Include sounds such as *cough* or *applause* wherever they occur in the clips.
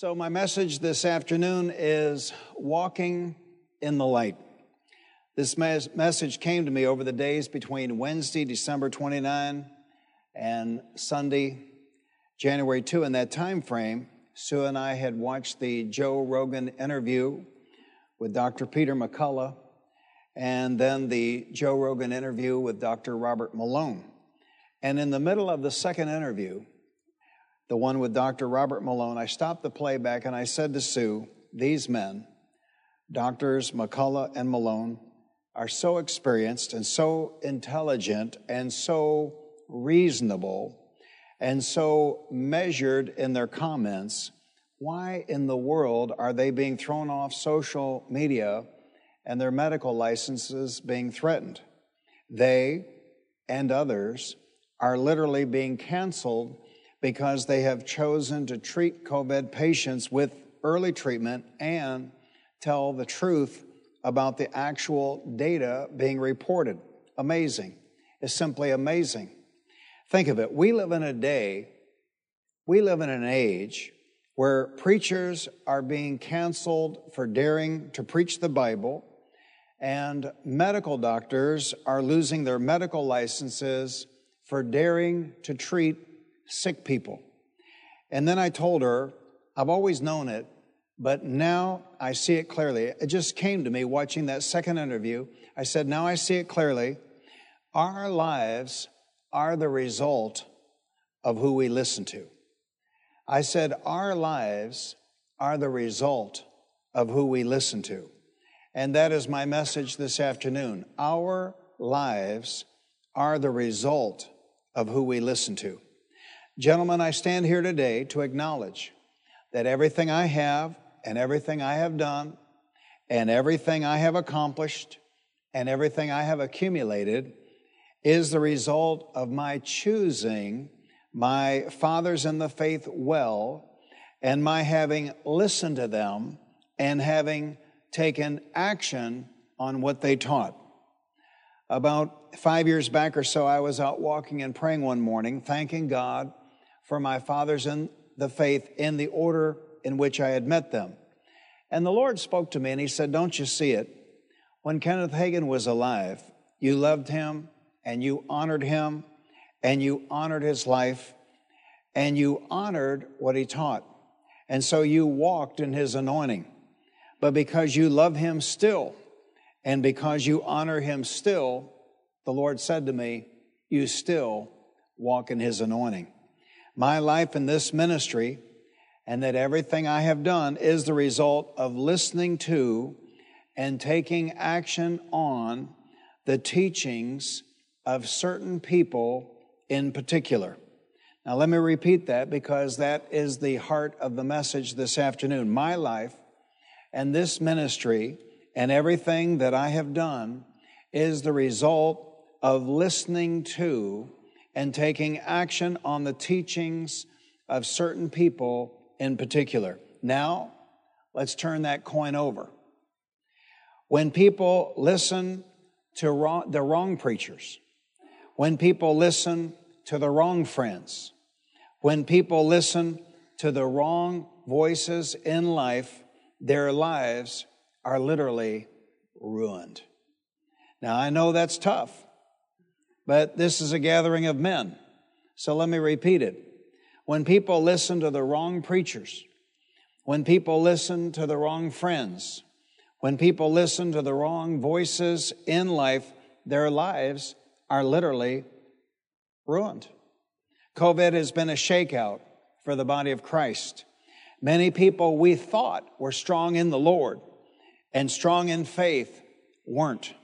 So, my message this afternoon is walking in the light. This mes- message came to me over the days between Wednesday, December 29, and Sunday, January 2. In that time frame, Sue and I had watched the Joe Rogan interview with Dr. Peter McCullough, and then the Joe Rogan interview with Dr. Robert Malone. And in the middle of the second interview, the one with Dr. Robert Malone, I stopped the playback and I said to Sue, These men, Doctors McCullough and Malone, are so experienced and so intelligent and so reasonable and so measured in their comments. Why in the world are they being thrown off social media and their medical licenses being threatened? They and others are literally being canceled because they have chosen to treat COVID patients with early treatment and tell the truth about the actual data being reported. Amazing. It's simply amazing. Think of it. We live in a day, we live in an age where preachers are being canceled for daring to preach the Bible, and medical doctors are losing their medical licenses for daring to treat sick people. And then I told her, I've always known it, but now I see it clearly. It just came to me watching that second interview. I said, Now I see it clearly. Our lives are the result of who we listen to. I said, Our lives are the result of who we listen to. And that is my message this afternoon. Our lives are the result of who we listen to. Gentlemen, I stand here today to acknowledge that everything I have and everything I have done and everything I have accomplished and everything I have accumulated is the result of my choosing my fathers in the faith well and my having listened to them and having taken action on what they taught. About five years back or so, I was out walking and praying one morning, thanking God for my fathers in the faith in the order in which I had met them. And the Lord spoke to me and He said, Don't you see it? When Kenneth Hagin was alive, you loved him and you honored him and you honored his life and you honored what he taught. And so you walked in his anointing. But because you love him still and because you honor him still, the Lord said to me, You still walk in his anointing. My life in this ministry and that everything I have done is the result of listening to and taking action on the teachings of certain people in particular. Now, let me repeat that because that is the heart of the message this afternoon. My life and this ministry and everything that I have done is the result of listening to and taking action on the teachings of certain people in particular. Now, let's turn that coin over. When people listen to wrong, the wrong preachers, when people listen to the wrong friends, when people listen to the wrong voices in life, their lives are literally ruined. Now, I know that's tough, but this is a gathering of men. So let me repeat it. When people listen to the wrong preachers, when people listen to the wrong friends, when people listen to the wrong voices in life, their lives are literally ruined. COVID has been a shakeout for the body of Christ. Many people we thought were strong in the Lord and strong in faith weren't.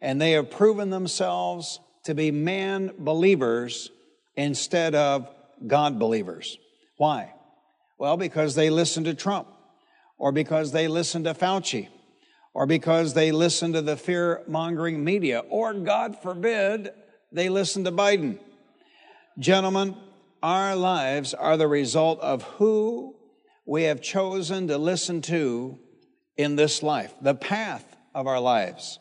And they have proven themselves to be man believers instead of God believers. Why? Well, because they listen to Trump, or because they listen to Fauci, or because they listen to the fear mongering media, or God forbid, they listen to Biden. Gentlemen, our lives are the result of who we have chosen to listen to in this life, the path of our lives,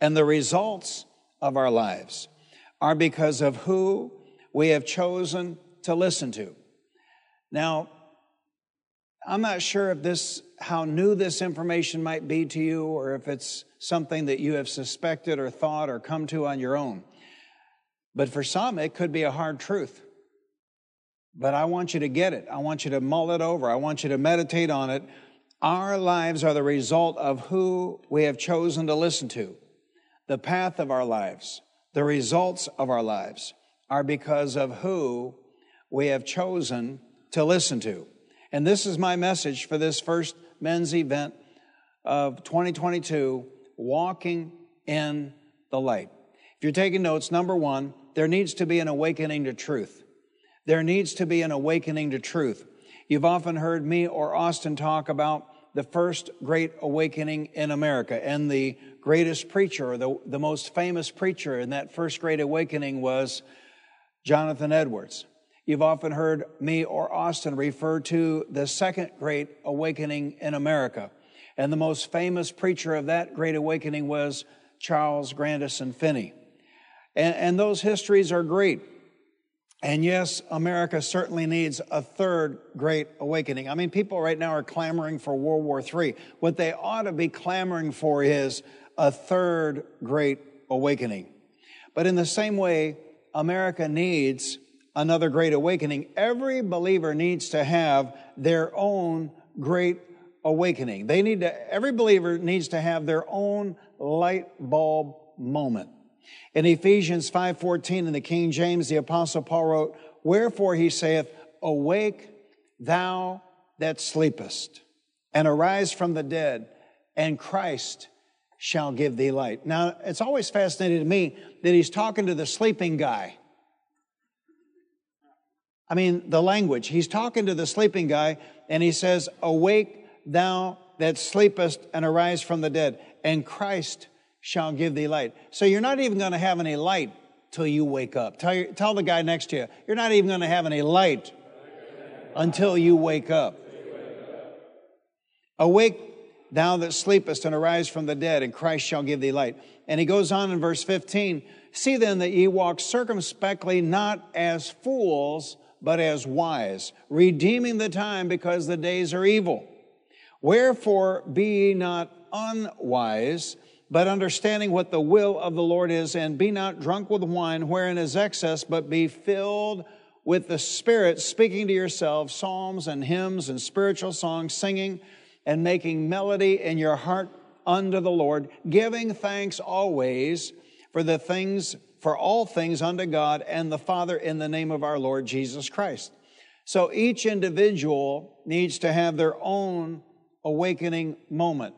and the results of our lives are because of who we have chosen to listen to. Now, I'm not sure if this, how new this information might be to you, or if it's something that you have suspected or thought or come to on your own. But for some, it could be a hard truth. But I want you to get it. I want you to mull it over. I want you to meditate on it. Our lives are the result of who we have chosen to listen to. The path of our lives, the results of our lives are because of who we have chosen to listen to. And this is my message for this first men's event of 2022 walking in the light. If you're taking notes, number one, there needs to be an awakening to truth. There needs to be an awakening to truth. You've often heard me or Austin talk about the first great awakening in America. And the greatest preacher, or the, the most famous preacher in that first great awakening was Jonathan Edwards. You've often heard me or Austin refer to the second great awakening in America. And the most famous preacher of that great awakening was Charles Grandison Finney. And, and those histories are great. And yes, America certainly needs a third great awakening. I mean, people right now are clamoring for World War III. What they ought to be clamoring for is a third great awakening. But in the same way, America needs another great awakening. Every believer needs to have their own great awakening. They need to, every believer needs to have their own light bulb moment. In Ephesians 5:14 in the King James, the apostle Paul wrote, "Wherefore he saith, Awake, thou that sleepest, and arise from the dead, and Christ shall give thee light." Now, it's always fascinating to me that he's talking to the sleeping guy. I mean, the language. He's talking to the sleeping guy and he says, Awake, thou that sleepest, and arise from the dead, and Christ shall give thee light. So you're not even going to have any light till you wake up. Tell, your, tell the guy next to you, you're not even going to have any light until you wake up. Awake, thou that sleepest, and arise from the dead, and Christ shall give thee light. And he goes on in verse 15 See then that ye walk circumspectly, not as fools but as wise, redeeming the time because the days are evil. Wherefore be ye not unwise, but understanding what the will of the Lord is, and be not drunk with wine wherein is excess, but be filled with the Spirit, speaking to yourselves psalms and hymns and spiritual songs, singing and making melody in your heart unto the Lord, giving thanks always for the things for all things unto God and the Father in the name of our Lord Jesus Christ. So each individual needs to have their own awakening moment,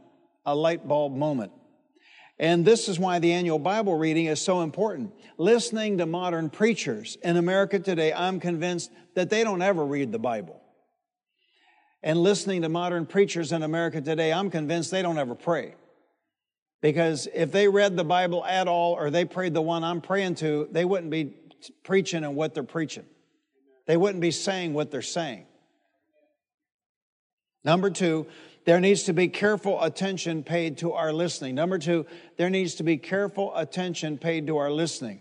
a light bulb moment. And this is why the annual Bible reading is so important. Listening to modern preachers in America today, I'm convinced that they don't ever read the Bible. And listening to modern preachers in America today, I'm convinced they don't ever pray. Because if they read the Bible at all or they prayed the one I'm praying to, they wouldn't be preaching and what they're preaching. They wouldn't be saying what they're saying. Number two, there needs to be careful attention paid to our listening. Number two, there needs to be careful attention paid to our listening.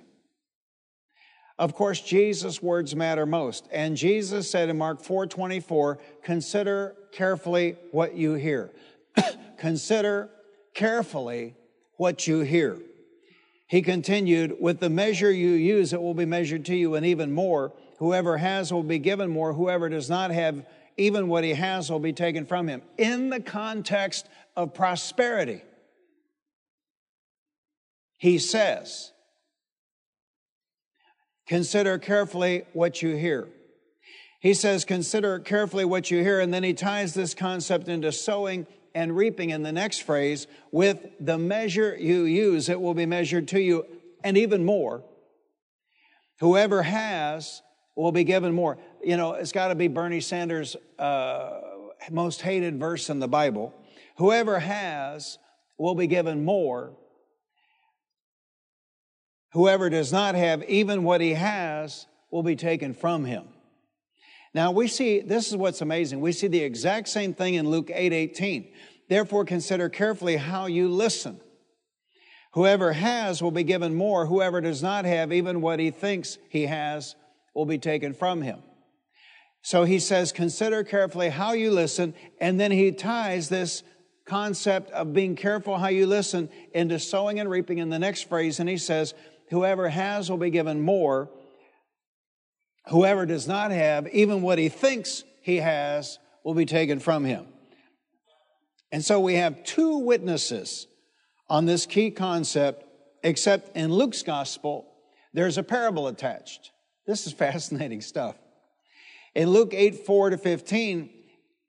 Of course, Jesus' words matter most. And Jesus said in Mark 4 24, consider carefully what you hear. *coughs* consider carefully what you hear. He continued, With the measure you use, it will be measured to you, and even more. Whoever has will be given more. Whoever does not have, even what he has will be taken from him. In the context of prosperity, he says, Consider carefully what you hear. He says, Consider carefully what you hear, and then he ties this concept into sowing and reaping in the next phrase, with the measure you use, it will be measured to you, and even more. Whoever has will be given more. You know, it's got to be Bernie Sanders' uh, most hated verse in the Bible. Whoever has will be given more. Whoever does not have, even what he has, will be taken from him. Now we see, this is what's amazing. We see the exact same thing in Luke 8 18. Therefore, consider carefully how you listen. Whoever has will be given more. Whoever does not have, even what he thinks he has, will be taken from him. So he says, consider carefully how you listen, and then he ties this concept of being careful how you listen into sowing and reaping in the next phrase, and he says, Whoever has will be given more. Whoever does not have, even what he thinks he has, will be taken from him. And so we have two witnesses on this key concept, except in Luke's gospel, there's a parable attached. This is *laughs* fascinating stuff. In Luke 8 4 to 15,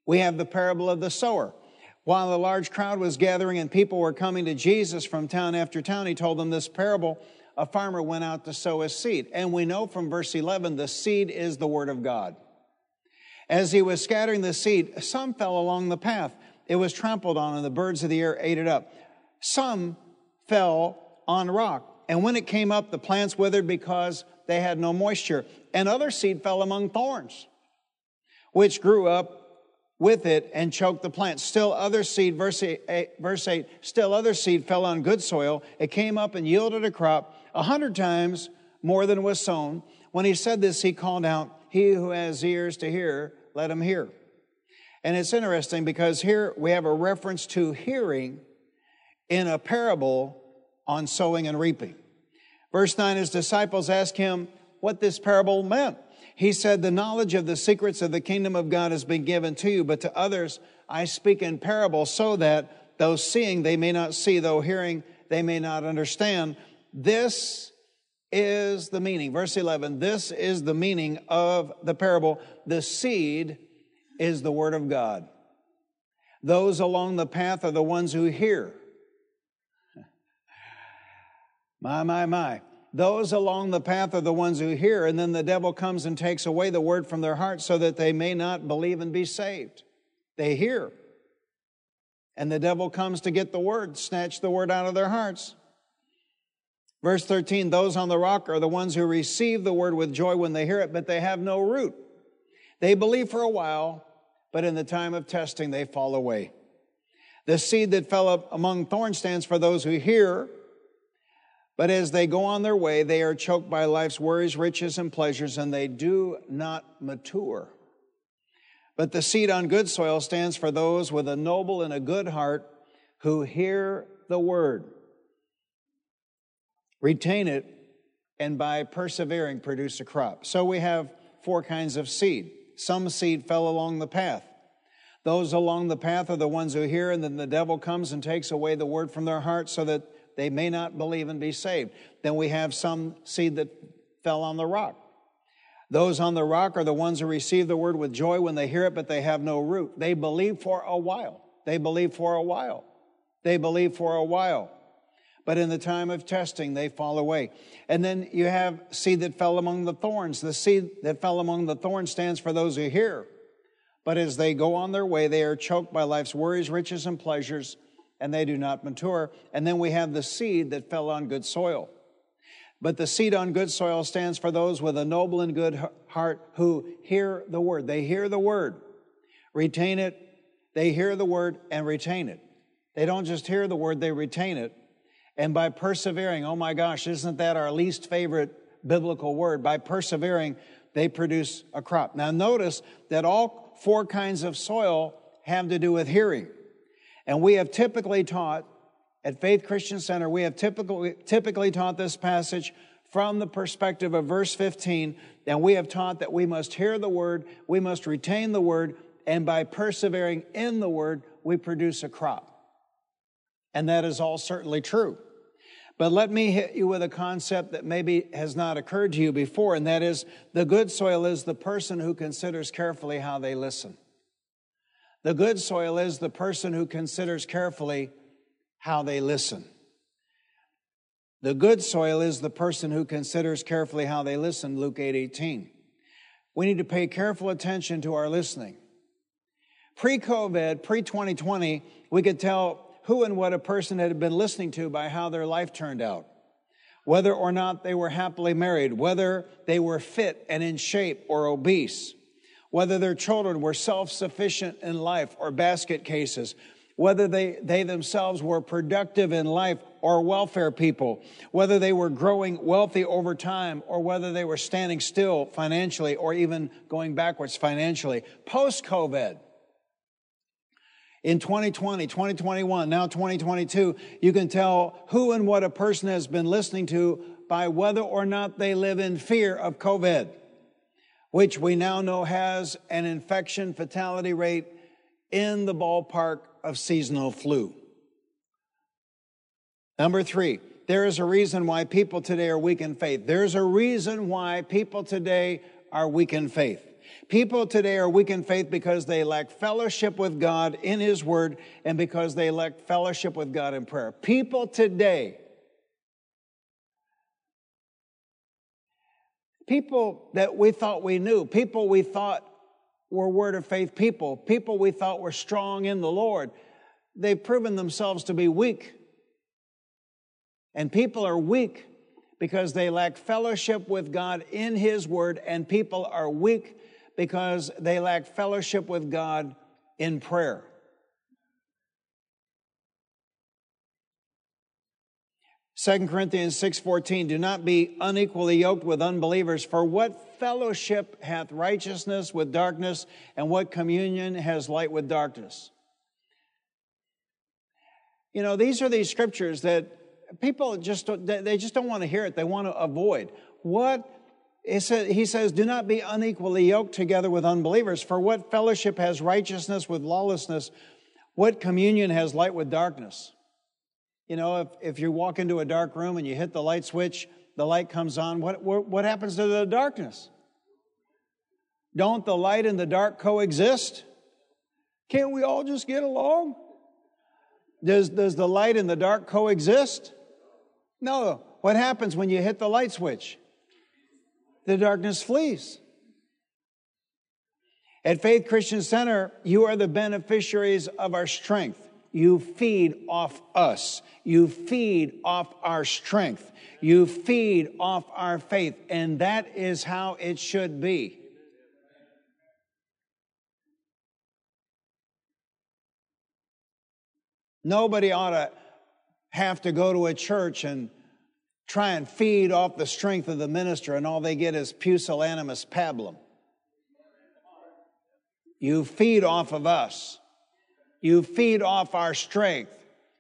we have the parable of the sower. While a large crowd was gathering and people were coming to Jesus from town after town, he told them this parable. A farmer went out to sow his seed. And we know from verse 11, the seed is the word of God. As he was scattering the seed, some fell along the path. It was trampled on, and the birds of the air ate it up. Some fell on rock. And when it came up, the plants withered because they had no moisture. And other seed fell among thorns, which grew up with it and choked the plant. Still other seed, verse 8, verse 8, still other seed fell on good soil. It came up and yielded a crop a hundred times more than was sown. When he said this, he called out, He who has ears to hear, let him hear. And it's interesting because here we have a reference to hearing in a parable on sowing and reaping. Verse 9, his disciples asked him what this parable meant. He said, The knowledge of the secrets of the kingdom of God has been given to you, but to others I speak in parables so that though seeing they may not see, though hearing they may not understand. This is the meaning. Verse 11, this is the meaning of the parable. The seed is the word of God. Those along the path are the ones who hear. *laughs* My, my, my. Those along the path are the ones who hear, and then the devil comes and takes away the word from their heart so that they may not believe and be saved. They hear. And the devil comes to get the word, snatch the word out of their hearts. Verse 13, those on the rock are the ones who receive the word with joy when they hear it, but they have no root. They believe for a while, but in the time of testing, they fall away. The seed that fell among thorns stands for those who hear, but as they go on their way, they are choked by life's worries, riches, and pleasures, and they do not mature. But the seed on good soil stands for those with a noble and a good heart who hear the word, retain it, and by persevering produce a crop. So we have four kinds of seed. Some seed fell along the path. Those along the path are the ones who hear, and then the devil comes and takes away the word from their heart so that they may not believe and be saved. Then we have some seed that fell on the rock. Those on the rock are the ones who receive the word with joy when they hear it, but they have no root. They believe for a while. They believe for a while. They believe for a while. But in the time of testing, they fall away. And then you have seed that fell among the thorns. The seed that fell among the thorns stands for those who hear. But as they go on their way, they are choked by life's worries, riches, and pleasures, and they do not mature. And then we have the seed that fell on good soil. But the seed on good soil stands for those with a noble and good heart who hear the word. They hear the word, retain it. They hear the word and retain it. They don't just hear the word, they retain it. And by persevering, oh my gosh, isn't that our least favorite biblical word? By persevering, they produce a crop. Now notice that all four kinds of soil have to do with hearing. And we have typically taught at Faith Christian Center, we have typically, typically taught this passage from the perspective of verse 15, and we have taught that we must hear the word, we must retain the word, and by persevering in the word, we produce a crop. And that is all certainly true. But let me hit you with a concept that maybe has not occurred to you before, and that is the good soil is the person who considers carefully how they listen. The good soil is the person who considers carefully how they listen. The good soil is the person who considers carefully how they listen, Luke 8 18. We need to pay careful attention to our listening. Pre COVID, pre 2020, we could tell who and what a person had been listening to by how their life turned out. Whether or not they were happily married, whether they were fit and in shape or obese, whether their children were self sufficient in life or basket cases, whether they, they themselves were productive in life or welfare people, whether they were growing wealthy over time or whether they were standing still financially or even going backwards financially. Post COVID, in 2020, 2021, now 2022, you can tell who and what a person has been listening to by whether or not they live in fear of COVID, which we now know has an infection fatality rate in the ballpark of seasonal flu. Number three, there is a reason why people today are weak in faith. There's a reason why people today are weak in faith. People today are weak in faith because they lack fellowship with God in His Word and because they lack fellowship with God in prayer. People today, people that we thought we knew, people we thought were Word of faith people, people we thought were strong in the Lord, they've proven themselves to be weak. And people are weak because they lack fellowship with God in His Word, and people are weak because they lack fellowship with God in prayer. Second Corinthians 6:14 Do not be unequally yoked with unbelievers for what fellowship hath righteousness with darkness and what communion has light with darkness You know these are these scriptures that people just they just don't want to hear it they want to avoid what he says, Do not be unequally yoked together with unbelievers, for what fellowship has righteousness with lawlessness? What communion has light with darkness? You know, if, if you walk into a dark room and you hit the light switch, the light comes on, what, what, what happens to the darkness? Don't the light and the dark coexist? Can't we all just get along? Does, does the light and the dark coexist? No. What happens when you hit the light switch? the darkness flees. At Faith Christian Center, you are the beneficiaries of our strength. You feed off us. You feed off our strength. You feed off our faith. And that is how it should be. Nobody ought to have to go to a church and try and feed off the strength of the minister, and all they get is pusillanimous pablum. You feed off of us. You feed off our strength.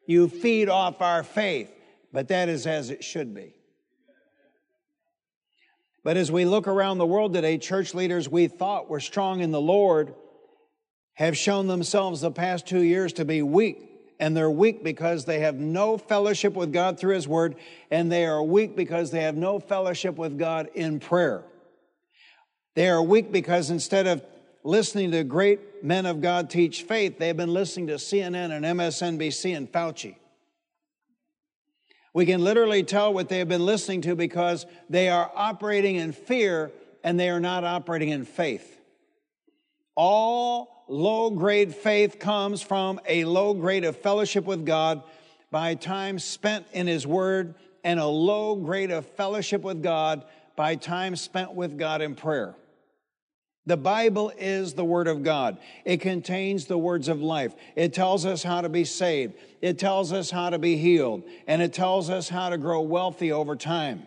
You feed off our faith. But that is as it should be. But as we look around the world today, church leaders we thought were strong in the Lord have shown themselves the past two years to be weak and they're weak because they have no fellowship with God through His Word, and they are weak because they have no fellowship with God in prayer. They are weak because instead of listening to great men of God teach faith, they've been listening to CNN and MSNBC and Fauci. We can literally tell what they have been listening to because they are operating in fear and they are not operating in faith. All low grade faith comes from a low grade of fellowship with God by time spent in His Word and a low grade of fellowship with God by time spent with God in prayer. The Bible is the Word of God. It contains the words of life. It tells us how to be saved. It tells us how to be healed. And it tells us how to grow wealthy over time.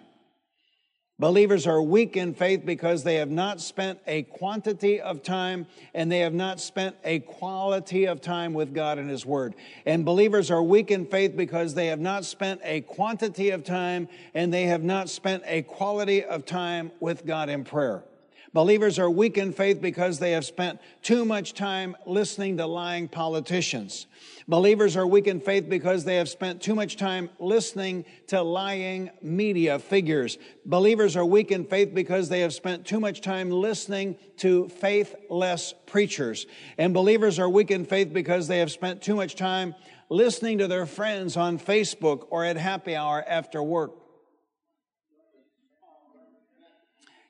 Believers are weak in faith because they have not spent a quantity of time and they have not spent a quality of time with God and His Word. And believers are weak in faith because they have not spent a quantity of time and they have not spent a quality of time with God in prayer. Believers are weak in faith because they have spent too much time listening to lying politicians. Believers are weak in faith because they have spent too much time listening to lying media figures. Believers are weak in faith because they have spent too much time listening to faithless preachers. And believers are weak in faith because they have spent too much time listening to their friends on Facebook or at happy hour after work.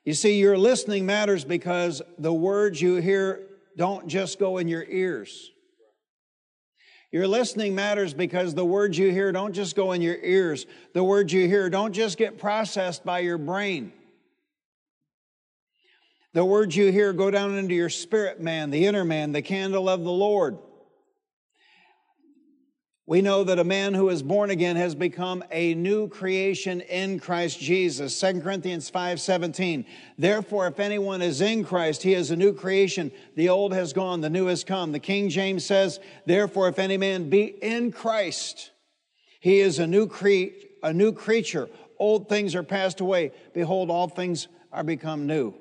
You see, your listening matters because the words you hear don't just go in your ears. Your listening matters because the words you hear don't just go in your ears. The words you hear don't just get processed by your brain. The words you hear go down into your spirit man, the inner man, the candle of the Lord. We know that a man who is born again has become a new creation in Christ Jesus. 2 Corinthians 5:17. Therefore if anyone is in Christ, he is a new creation. The old has gone, the new has come. The King James says, therefore if any man be in Christ, he is a new cre- a new creature. Old things are passed away. Behold all things are become new.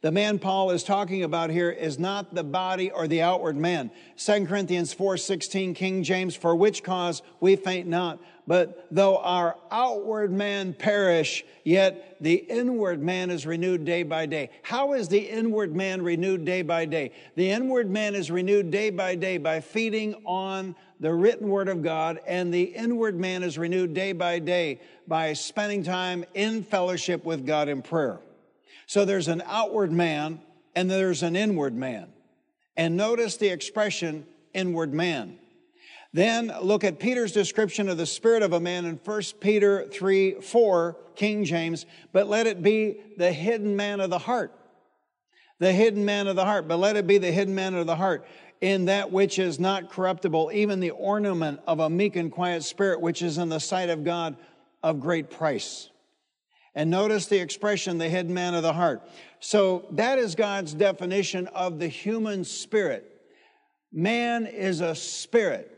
The man Paul is talking about here is not the body or the outward man. 2 Corinthians 4:16 King James for which cause we faint not but though our outward man perish yet the inward man is renewed day by day. How is the inward man renewed day by day? The inward man is renewed day by day by feeding on the written word of God and the inward man is renewed day by day by spending time in fellowship with God in prayer. So there's an outward man and there's an inward man. And notice the expression inward man. Then look at Peter's description of the spirit of a man in 1 Peter 3 4, King James, but let it be the hidden man of the heart. The hidden man of the heart, but let it be the hidden man of the heart in that which is not corruptible, even the ornament of a meek and quiet spirit, which is in the sight of God of great price. And notice the expression, the hidden man of the heart. So that is God's definition of the human spirit. Man is a spirit.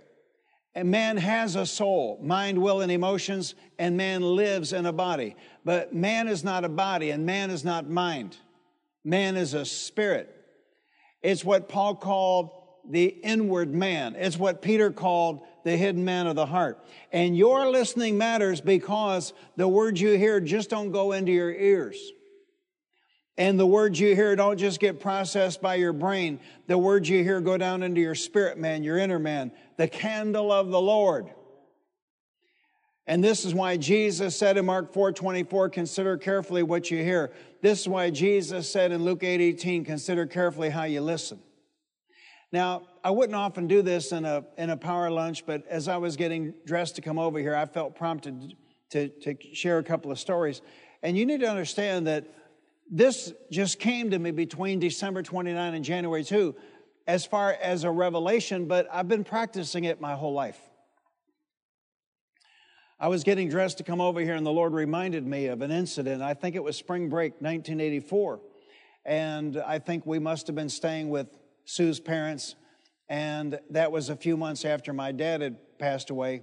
And man has a soul, mind, will, and emotions, and man lives in a body. But man is not a body, and man is not mind. Man is a spirit. It's what Paul called the inward man. It's what Peter called the hidden man of the heart. And your listening matters because the words you hear just don't go into your ears. And the words you hear don't just get processed by your brain. The words you hear go down into your spirit man, your inner man, the candle of the Lord. And this is why Jesus said in Mark 4 24, consider carefully what you hear. This is why Jesus said in Luke 8 18, consider carefully how you listen. Now, I wouldn't often do this in a, in a power lunch, but as I was getting dressed to come over here, I felt prompted to, to share a couple of stories. And you need to understand that this just came to me between December 29 and January 2 as far as a revelation, but I've been practicing it my whole life. I was getting dressed to come over here, and the Lord reminded me of an incident. I think it was spring break 1984. And I think we must have been staying with Sue's parents, and that was a few months after my dad had passed away.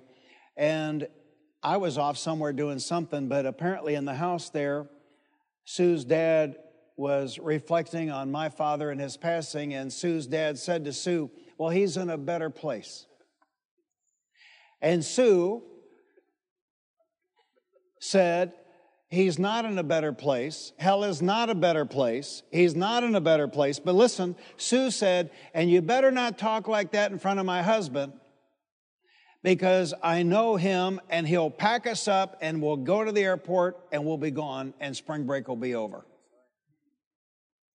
And I was off somewhere doing something, but apparently in the house there, Sue's dad was reflecting on my father and his passing, and Sue's dad said to Sue, Well, he's in a better place. And Sue said, He's not in a better place. Hell is not a better place. He's not in a better place. But listen, Sue said, and you better not talk like that in front of my husband because I know him and he'll pack us up and we'll go to the airport and we'll be gone and spring break will be over.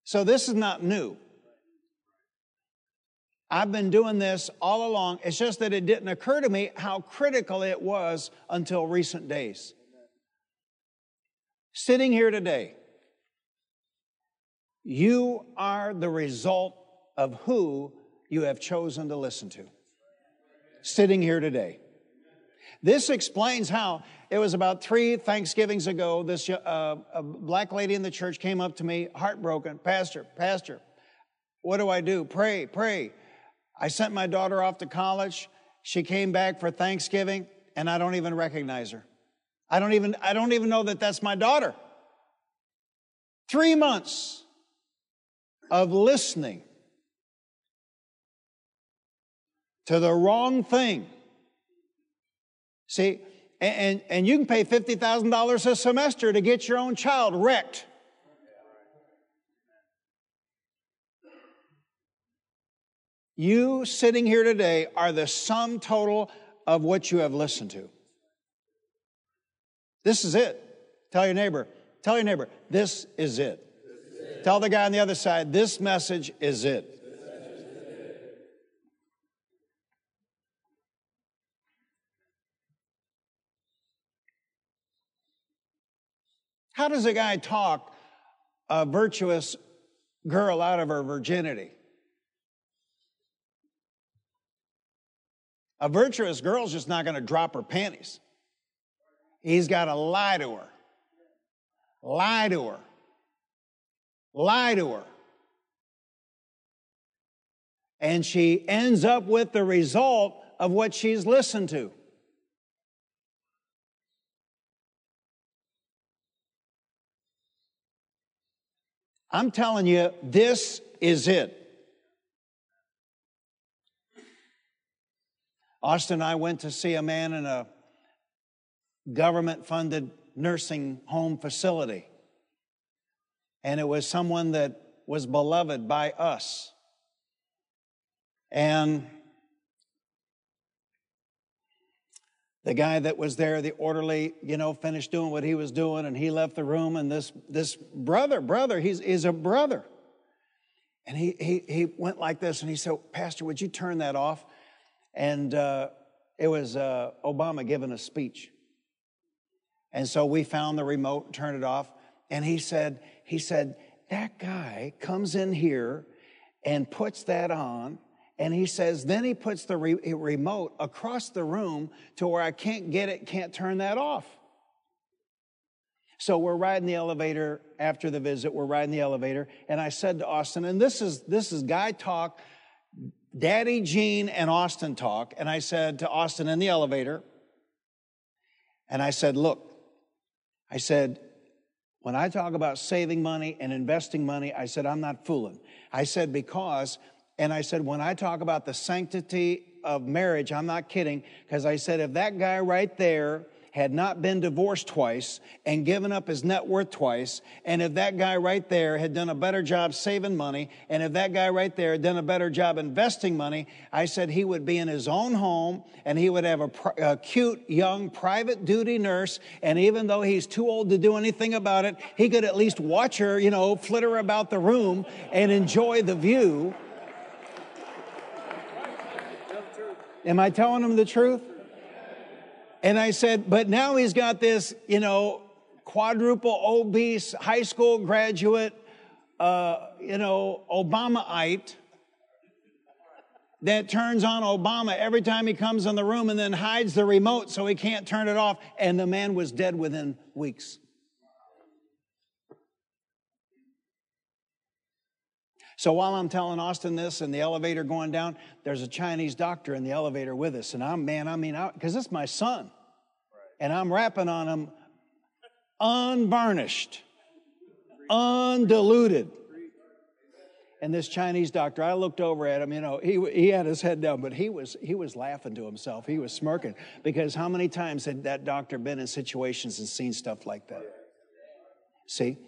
So this is not new. I've been doing this all along. It's just that it didn't occur to me how critical it was until recent days sitting here today, you are the result of who you have chosen to listen to. Sitting here today. This explains how it was about three Thanksgivings ago. This uh, black lady in the church came up to me, heartbroken. Pastor, Pastor, what do I do? Pray, pray. I sent my daughter off to college. She came back for Thanksgiving, and I don't even recognize her. I don't even, I don't even know that that's my daughter. Three months of listening to the wrong thing. See, and, and you can pay $50,000 a semester to get your own child wrecked. You sitting here today are the sum total of what you have listened to. This is it. Tell your neighbor, tell your neighbor, this is it. Tell the guy on the other side, this message is it. How does a guy talk a virtuous girl out of her virginity? A virtuous girl's just not going to drop her panties. He's got to lie to her. Lie to her. Lie to her. And she ends up with the result of what she's listened to. I'm telling you, this is it. Austin and I went to see a man in a government funded nursing home facility. And it was someone that was beloved by us. And the guy that was there, the orderly, you know, finished doing what he was doing and he left the room. And this, this brother, brother, he's, he's a brother. And he, he, he went like this and he said, Pastor, would you turn that off? And uh, it was uh, Obama giving a speech. And so we found the remote, turned it off. And he said, he said, that guy comes in here and puts that on. And he says, then he puts the re- remote across the room to where I can't get it, can't turn that off. So we're riding the elevator after the visit. We're riding the elevator. And I said to Austin, and this is, this is guy talk, Daddy Gene and Austin talk. And I said to Austin in the elevator, and I said, look, I said, when I talk about saving money and investing money, I said, I'm not fooling. I said, because, and I said, when I talk about the sanctity of marriage, I'm not kidding, because I said, if that guy right there had not been divorced twice and given up his net worth twice, and if that guy right there had done a better job saving money, and if that guy right there had done a better job investing money, I said he would be in his own home and he would have a, a cute, young, private duty nurse. And even though he's too old to do anything about it, he could at least watch her, you know, flitter about the room and enjoy the view. Am I telling him the truth? And I said, but now he's got this, you know, quadruple obese high school graduate, uh, you know, Obamaite that turns on Obama every time he comes in the room and then hides the remote so he can't turn it off. And the man was dead within weeks. So while I'm telling Austin this and the elevator going down, there's a Chinese doctor in the elevator with us. And I'm, man, I mean, because it's my son. And I'm rapping on him unvarnished, undiluted. And this Chinese doctor, I looked over at him, you know, he, he had his head down, but he was, he was laughing to himself. He was smirking because how many times had that doctor been in situations and seen stuff like that? See,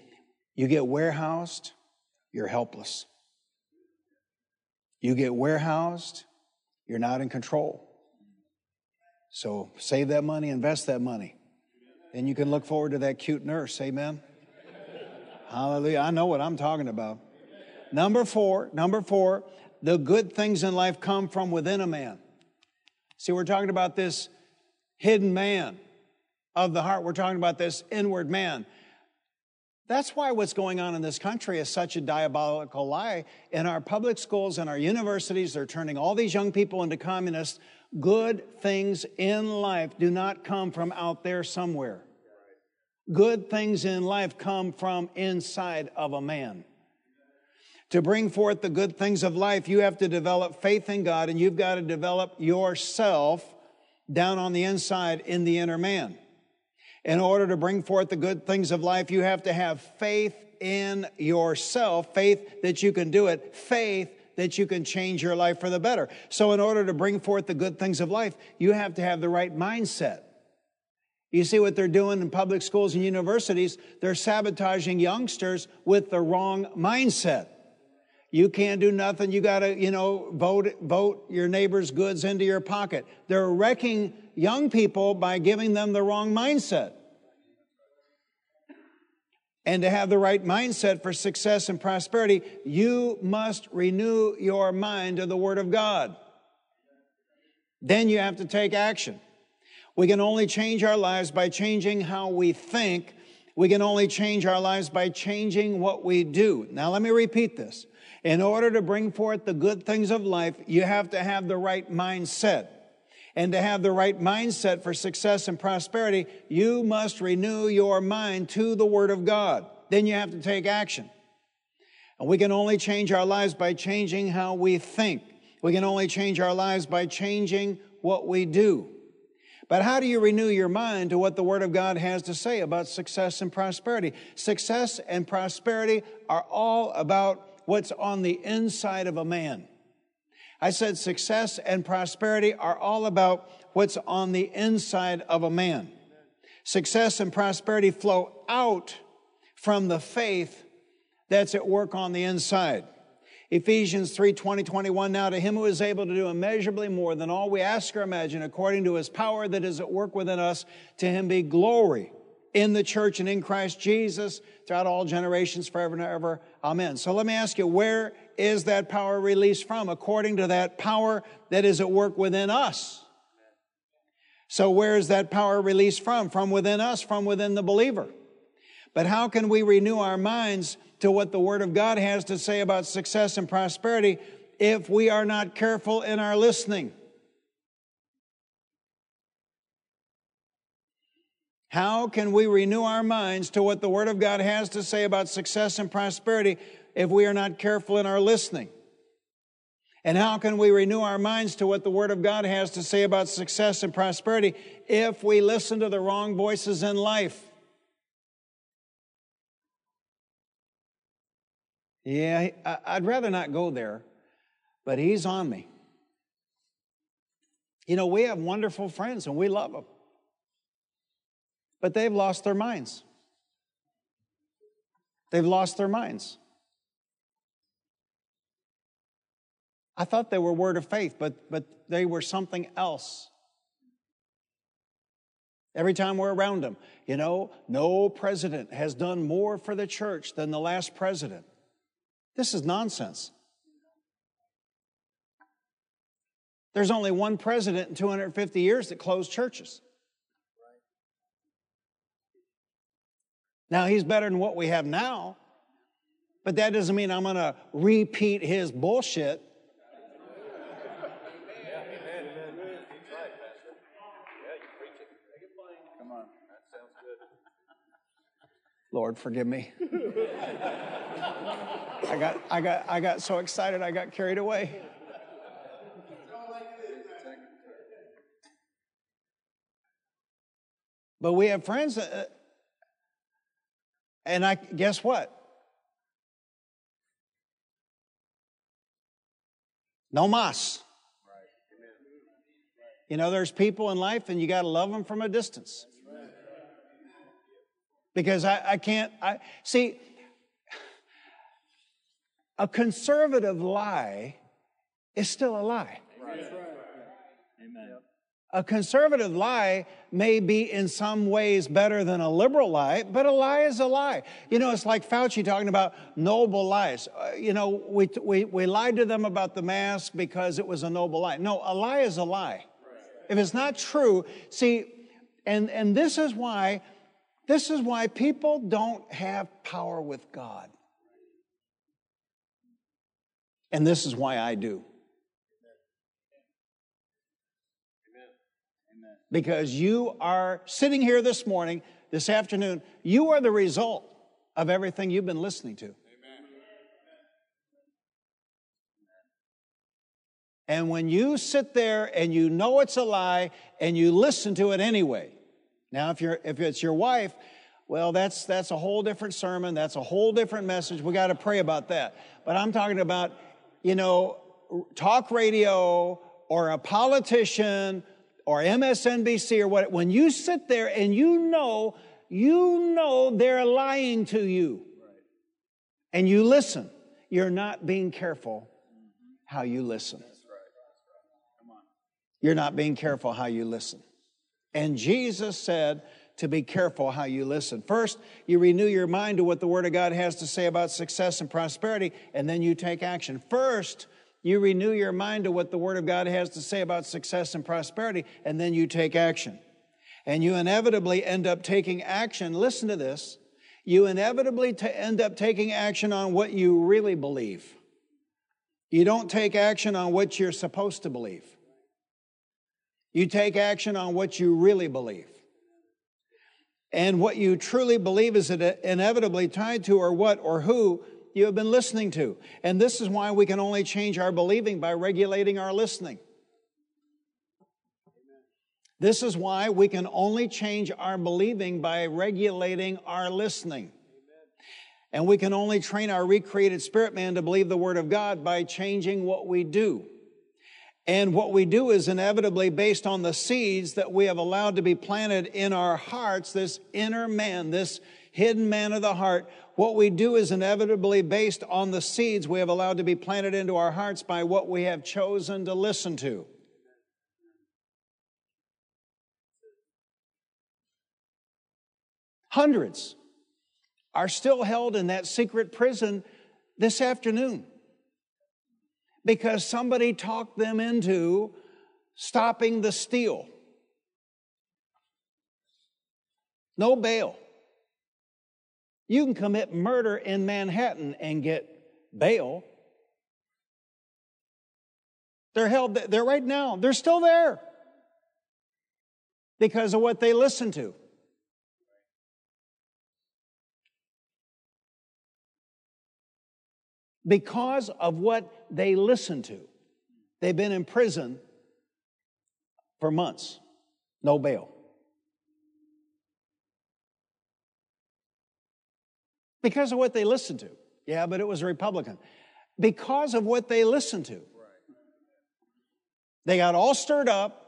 you get warehoused, you're helpless. You get warehoused, you're not in control. So save that money, invest that money. And you can look forward to that cute nurse. Amen. Hallelujah. I know what I'm talking about. Number four, number four, the good things in life come from within a man. See, we're talking about this hidden man of the heart. We're talking about this inward man. That's why what's going on in this country is such a diabolical lie. In our public schools and our universities, they're turning all these young people into communists. Good things in life do not come from out there somewhere. Good things in life come from inside of a man. To bring forth the good things of life, you have to develop faith in God and you've got to develop yourself down on the inside in the inner man. In order to bring forth the good things of life, you have to have faith in yourself, faith that you can do it, faith that you can change your life for the better. So, in order to bring forth the good things of life, you have to have the right mindset. You see what they're doing in public schools and universities? They're sabotaging youngsters with the wrong mindset. You can't do nothing. You got to, you know, vote, vote your neighbor's goods into your pocket. They're wrecking young people by giving them the wrong mindset. And to have the right mindset for success and prosperity, you must renew your mind to the Word of God. Then you have to take action. We can only change our lives by changing how we think. We can only change our lives by changing what we do. Now, let me repeat this. In order to bring forth the good things of life, you have to have the right mindset. And to have the right mindset for success and prosperity, you must renew your mind to the Word of God. Then you have to take action. And we can only change our lives by changing how we think. We can only change our lives by changing what we do. But how do you renew your mind to what the Word of God has to say about success and prosperity? Success and prosperity are all about what's on the inside of a man. I said success and prosperity are all about what's on the inside of a man. Success and prosperity flow out from the faith that's at work on the inside. Ephesians 3 20, 21. Now to him who is able to do immeasurably more than all we ask or imagine, according to his power that is at work within us, to him be glory in the church and in Christ Jesus throughout all generations, forever and ever. Amen. So let me ask you, where is that power released from? According to that power that is at work within us. So where is that power released from? From within us, from within the believer. But how can we renew our minds to what the Word of God has to say about success and prosperity if we are not careful in our listening? How can we renew our minds to what the Word of God has to say about success and prosperity if we are not careful in our listening? And how can we renew our minds to what the Word of God has to say about success and prosperity if we listen to the wrong voices in life? Yeah, I'd rather not go there, but he's on me. You know, we have wonderful friends and we love them but they've lost their minds. They've lost their minds. I thought they were word of faith, but, but they were something else. Every time we're around them, you know, no president has done more for the church than the last president. This is nonsense. There's only one president in 250 years that closed churches. Now, he's better than what we have now, but that doesn't mean I'm going to repeat his bullshit. Lord, forgive me. I got, I got, I got so excited, I got carried away. But we have friends and I guess what? No mas. You know, there's people in life and you got to love them from a distance. Because I, I can't, I see, a conservative lie is still a lie. Right. Amen. A conservative lie may be in some ways better than a liberal lie, but a lie is a lie. You know, it's like Fauci talking about noble lies. Uh, you know, we, we, we lied to them about the mask because it was a noble lie. No, a lie is a lie. If it's not true, see, and, and this is why, this is why people don't have power with God. And this is why I do. Because you are sitting here this morning, this afternoon, you are the result of everything you've been listening to. And when you sit there and you know it's a lie and you listen to it anyway. Now, if you're, if it's your wife, well, that's, that's a whole different sermon. That's a whole different message. We got to pray about that. But I'm talking about, you know, talk radio or a politician or MSNBC or what, when you sit there and you know, you know they're lying to you and you listen, you're not being careful how you listen. You're not being careful how you listen. And Jesus said to be careful how you listen. First, you renew your mind to what the Word of God has to say about success and prosperity, and then you take action. First, you renew your mind to what the Word of God has to say about success and prosperity, and then you take action. And you inevitably end up taking action. Listen to this. You inevitably t- end up taking action on what you really believe. You don't take action on what you're supposed to believe. You take action on what you really believe. And what you truly believe is inevitably tied to or what or who you have been listening to. And this is why we can only change our believing by regulating our listening. This is why we can only change our believing by regulating our listening. And we can only train our recreated spirit man to believe the word of God by changing what we do. And what we do is inevitably based on the seeds that we have allowed to be planted in our hearts, this inner man, this hidden man of the heart. What we do is inevitably based on the seeds we have allowed to be planted into our hearts by what we have chosen to listen to. Hundreds are still held in that secret prison this afternoon because somebody talked them into stopping the steal. No bail. You can commit murder in Manhattan and get bail. They're held there they're right now. They're still there because of what they listen to. because of what they listen to. They've been in prison for months, no bail. Because of what they listened to. Yeah, but it was a Republican. Because of what they listened to. They got all stirred up.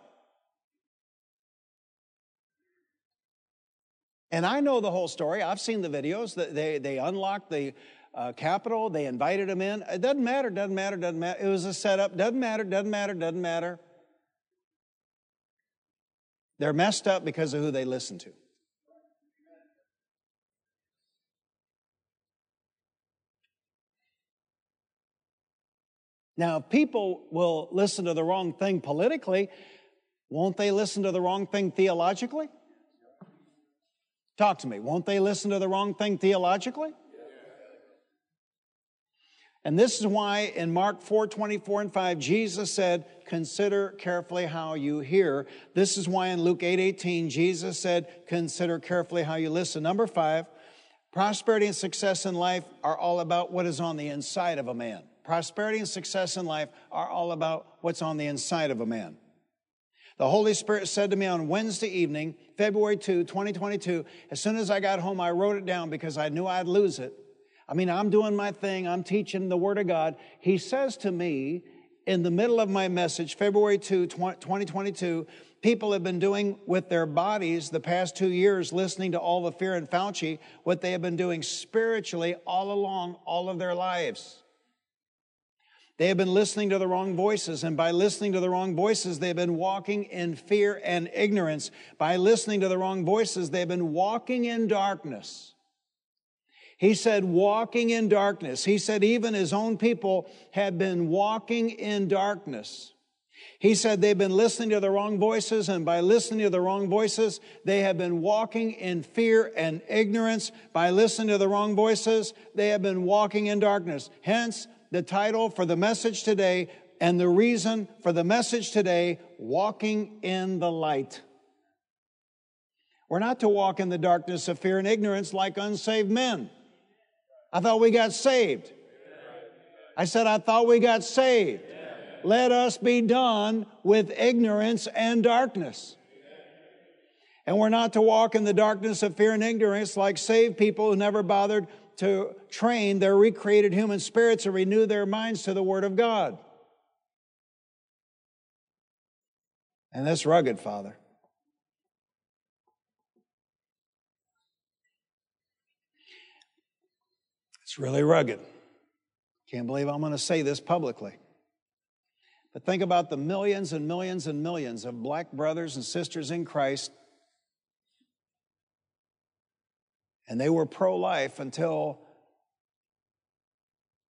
And I know the whole story. I've seen the videos. They, they unlocked the uh, Capitol. They invited them in. It doesn't matter, doesn't matter, doesn't matter. It was a setup. Doesn't matter, doesn't matter, doesn't matter. They're messed up because of who they listen to. Now, people will listen to the wrong thing politically, won't they listen to the wrong thing theologically? Talk to me. Won't they listen to the wrong thing theologically? And this is why in Mark 4 24 and 5, Jesus said, Consider carefully how you hear. This is why in Luke 8 18, Jesus said, Consider carefully how you listen. Number five, prosperity and success in life are all about what is on the inside of a man. Prosperity and success in life are all about what's on the inside of a man. The Holy Spirit said to me on Wednesday evening, February 2, 2022, as soon as I got home, I wrote it down because I knew I'd lose it. I mean, I'm doing my thing, I'm teaching the Word of God. He says to me in the middle of my message, February 2, 2022, people have been doing with their bodies the past two years, listening to all the fear and Fauci, what they have been doing spiritually all along all of their lives. They have been listening to the wrong voices, and by listening to the wrong voices, they've been walking in fear and ignorance. By listening to the wrong voices, they've been walking in darkness. He said, walking in darkness. He said, even his own people had been walking in darkness. He said they've been listening to the wrong voices, and by listening to the wrong voices, they have been walking in fear and ignorance. By listening to the wrong voices, they have been walking in darkness. Hence, the title for the message today and the reason for the message today walking in the light. We're not to walk in the darkness of fear and ignorance like unsaved men. I thought we got saved. I said, I thought we got saved. Let us be done with ignorance and darkness. And we're not to walk in the darkness of fear and ignorance like saved people who never bothered to train their recreated human spirits and renew their minds to the Word of God. And that's rugged, Father. It's really rugged. Can't believe I'm going to say this publicly. But think about the millions and millions and millions of black brothers and sisters in Christ. And they were pro life until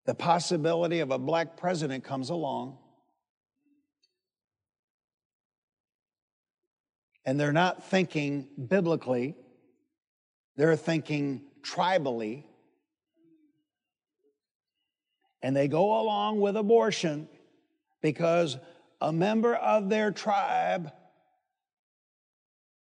the possibility of a black president comes along. And they're not thinking biblically, they're thinking tribally and they go along with abortion because a member of their tribe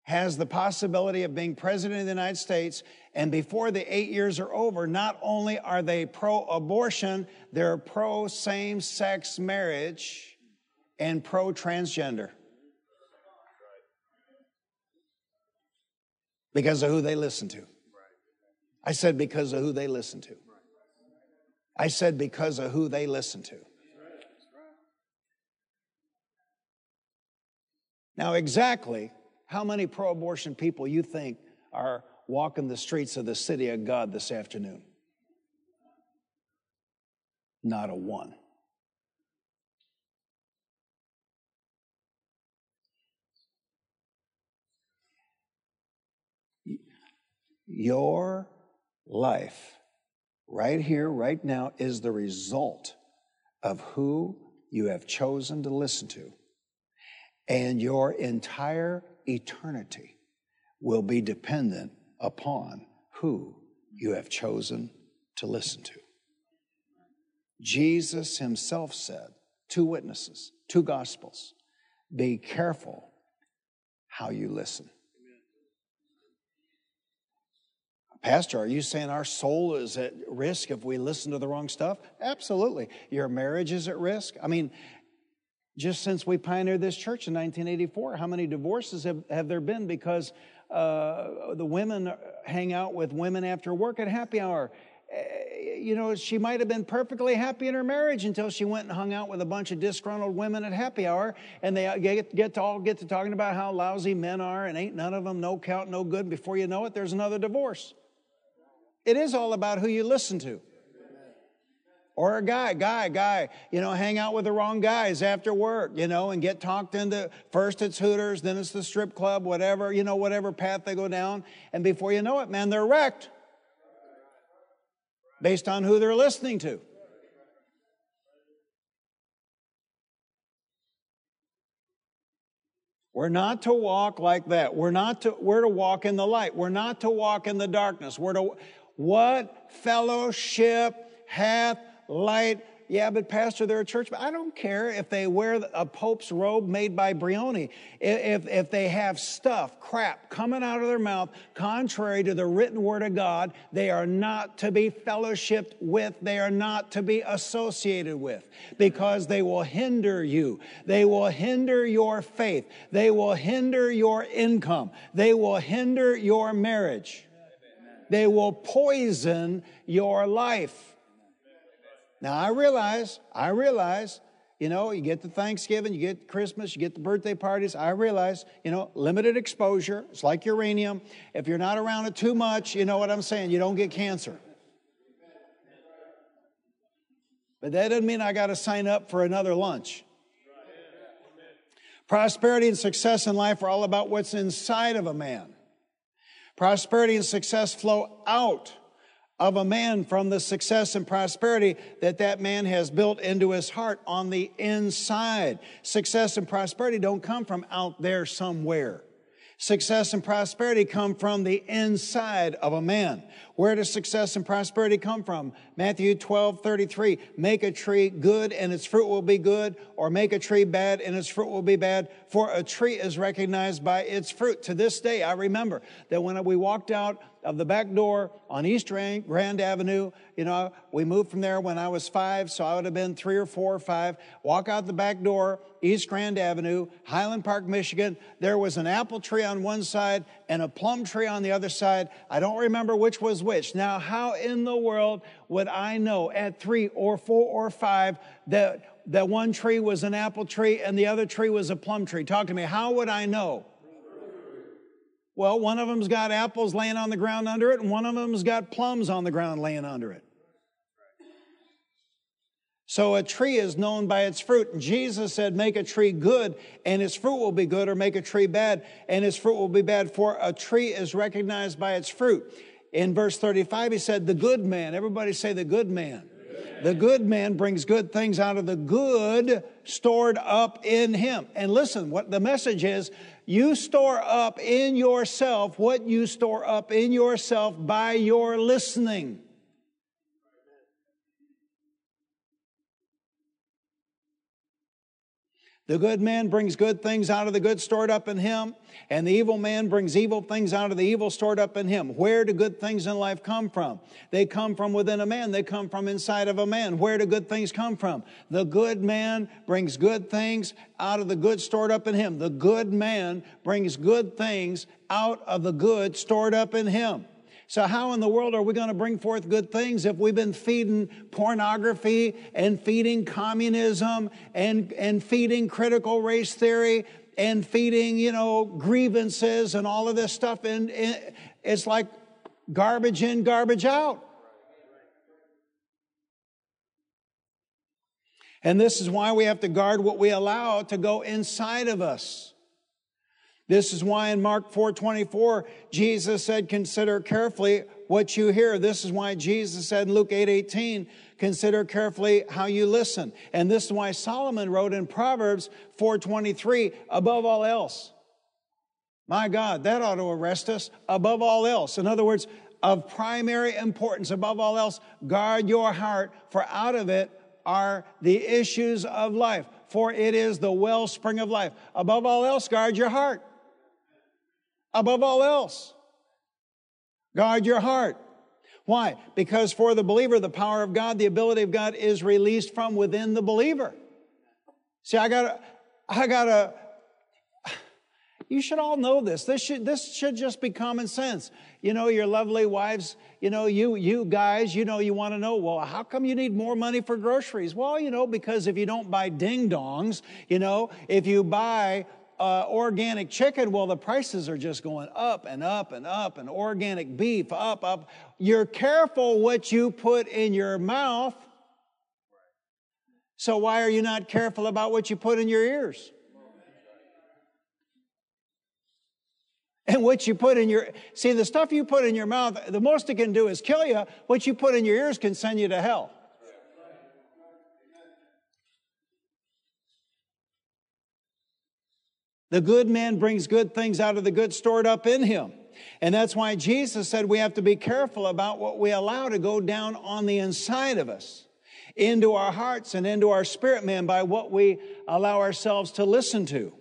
has the possibility of being president of the United States, and before the eight years are over, not only are they pro abortion, they're pro same sex marriage and pro transgender. Because of who they listen to. I said because of who they listen to. I said because of who they listen to. Now, exactly how many pro abortion people you think are walking the streets of the city of God this afternoon? Not a one. Your life, right here, right now, is the result of who you have chosen to listen to and your entire eternity will be dependent upon who you have chosen to listen to. Jesus himself said, two witnesses, two gospels, be careful how you listen. Pastor, are you saying our soul is at risk if we listen to the wrong stuff? Absolutely. Your marriage is at risk. I mean, just since we pioneered this church in 1984, how many divorces have, have there been because uh, the women hang out with women after work at happy hour? Uh, you know, she might have been perfectly happy in her marriage until she went and hung out with a bunch of disgruntled women at happy hour, and they get, get to all get to talking about how lousy men are, and ain't none of them no count, no good. Before you know it, there's another divorce. It is all about who you listen to. Or a guy, guy, guy, you know, hang out with the wrong guys after work, you know, and get talked into first it's Hooters, then it's the strip club, whatever, you know, whatever path they go down. And before you know it, man, they're wrecked based on who they're listening to. We're not to walk like that. We're not to, we're to walk in the light. We're not to walk in the darkness. We're to, what fellowship hath light. Yeah, but Pastor, they're a church. I don't care if they wear a Pope's robe made by Brioni. If, if they have stuff, crap, coming out of their mouth contrary to the written word of God, they are not to be fellowshipped with. They are not to be associated with because they will hinder you. They will hinder your faith. They will hinder your income. They will hinder your marriage. They will poison your life. Now, I realize, I realize, you know, you get the Thanksgiving, you get Christmas, you get the birthday parties. I realize, you know, limited exposure. It's like uranium. If you're not around it too much, you know what I'm saying, you don't get cancer. But that doesn't mean I got to sign up for another lunch. Prosperity and success in life are all about what's inside of a man. Prosperity and success flow out of a man from the success and prosperity that that man has built into his heart on the inside. Success and prosperity don't come from out there somewhere. Success and prosperity come from the inside of a man. Where does success and prosperity come from? Matthew 12, 33. Make a tree good and its fruit will be good, or make a tree bad and its fruit will be bad. For a tree is recognized by its fruit. To this day, I remember that when we walked out of the back door on East Grand Avenue. You know, we moved from there when I was five, so I would have been three or four or five. Walk out the back door, East Grand Avenue, Highland Park, Michigan. There was an apple tree on one side and a plum tree on the other side. I don't remember which was which. Now, how in the world would I know at three or four or five that, that one tree was an apple tree and the other tree was a plum tree? Talk to me. How would I know? Well, one of them's got apples laying on the ground under it, and one of them's got plums on the ground laying under it. So a tree is known by its fruit. Jesus said, Make a tree good, and its fruit will be good, or make a tree bad, and its fruit will be bad, for a tree is recognized by its fruit. In verse 35, he said, The good man. Everybody say, The good man. The good man brings good things out of the good stored up in him. And listen, what the message is you store up in yourself what you store up in yourself by your listening. The good man brings good things out of the good stored up in him, and the evil man brings evil things out of the evil stored up in him. Where do good things in life come from? They come from within a man, they come from inside of a man. Where do good things come from? The good man brings good things out of the good stored up in him. The good man brings good things out of the good stored up in him. So, how in the world are we going to bring forth good things if we've been feeding pornography and feeding communism and, and feeding critical race theory and feeding, you know, grievances and all of this stuff? And it's like garbage in, garbage out. And this is why we have to guard what we allow to go inside of us. This is why in Mark 4:24 Jesus said consider carefully what you hear. This is why Jesus said in Luke 8:18 consider carefully how you listen. And this is why Solomon wrote in Proverbs 4:23 above all else. My God, that ought to arrest us above all else. In other words, of primary importance above all else, guard your heart for out of it are the issues of life, for it is the wellspring of life. Above all else, guard your heart above all else. Guard your heart. Why? Because for the believer, the power of God, the ability of God is released from within the believer. See, I gotta, I gotta, you should all know this. This should, this should just be common sense. You know, your lovely wives, you know, you, you guys, you know, you want to know, well, how come you need more money for groceries? Well, you know, because if you don't buy ding dongs, you know, if you buy uh, organic chicken, well, the prices are just going up and up and up, and organic beef up, up. You're careful what you put in your mouth. So, why are you not careful about what you put in your ears? And what you put in your, see, the stuff you put in your mouth, the most it can do is kill you. What you put in your ears can send you to hell. The good man brings good things out of the good stored up in him. And that's why Jesus said we have to be careful about what we allow to go down on the inside of us, into our hearts and into our spirit man by what we allow ourselves to listen to.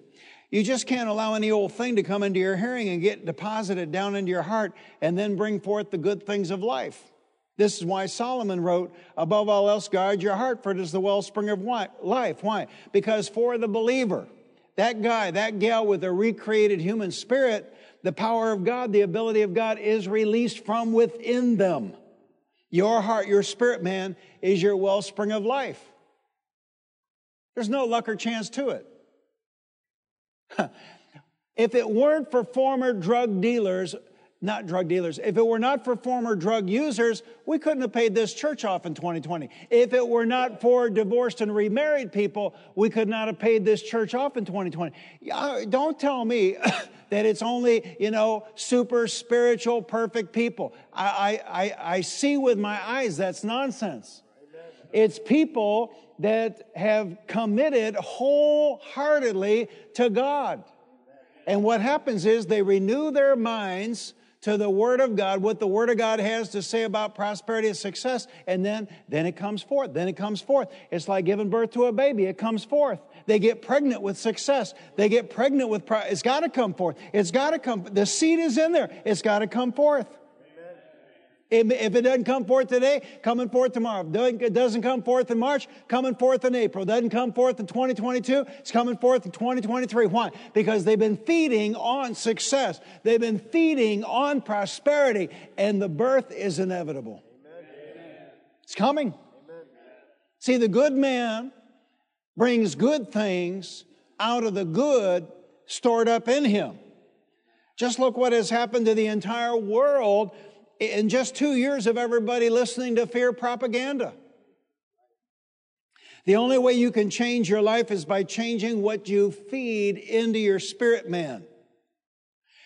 You just can't allow any old thing to come into your hearing and get deposited down into your heart and then bring forth the good things of life. This is why Solomon wrote, above all else, guard your heart, for it is the wellspring of life. Why? Because for the believer, that guy, that gal with a recreated human spirit, the power of God, the ability of God is released from within them. Your heart, your spirit man, is your wellspring of life. There's no luck or chance to it. *laughs* if it weren't for former drug dealers not drug dealers. If it were not for former drug users, we couldn't have paid this church off in 2020. If it were not for divorced and remarried people, we could not have paid this church off in 2020. Uh, don't tell me *laughs* that it's only, you know, super spiritual, perfect people. I, I, I see with my eyes that's nonsense. It's people that have committed wholeheartedly to God. And what happens is they renew their minds to the Word of God, what the Word of God has to say about prosperity and success, and then, then it comes forth. Then it comes forth. It's like giving birth to a baby. It comes forth. They get pregnant with success. They get pregnant with, pro- it's got to come forth. It's got to come, the seed is in there. It's got to come forth. If it doesn't come forth today, coming forth tomorrow. If it doesn't come forth in March, coming forth in April. It doesn't come forth in 2022, it's coming forth in 2023. Why? Because they've been feeding on success. They've been feeding on prosperity, and the birth is inevitable. Amen. It's coming. Amen. See, the good man brings good things out of the good stored up in him. Just look what has happened to the entire world in just two years of everybody listening to fear propaganda. The only way you can change your life is by changing what you feed into your spirit man.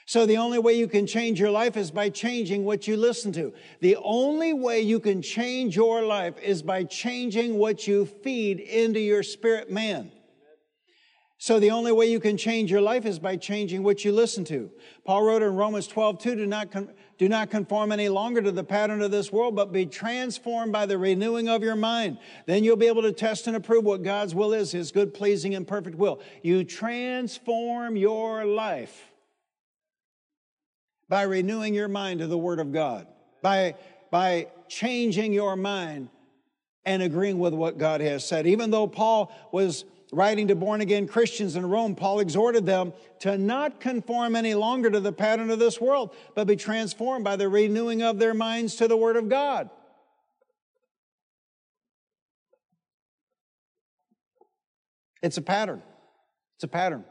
So the only way you can change your life is by changing what you listen to. The only way you can change your life is by changing what you feed into your spirit man. So the only way you can change your life is by changing what you listen to. Paul wrote in Romans 12, 2, do not, con- do not conform any longer to the pattern of this world, but be transformed by the renewing of your mind. Then you'll be able to test and approve what God's will is, his good, pleasing, and perfect will. You transform your life by renewing your mind to the Word of God, by, by changing your mind and agreeing with what God has said. Even though Paul was writing to born again Christians in Rome, Paul exhorted them to not conform any longer to the pattern of this world, but be transformed by the renewing of their minds to the Word of God. It's a pattern. It's a pattern.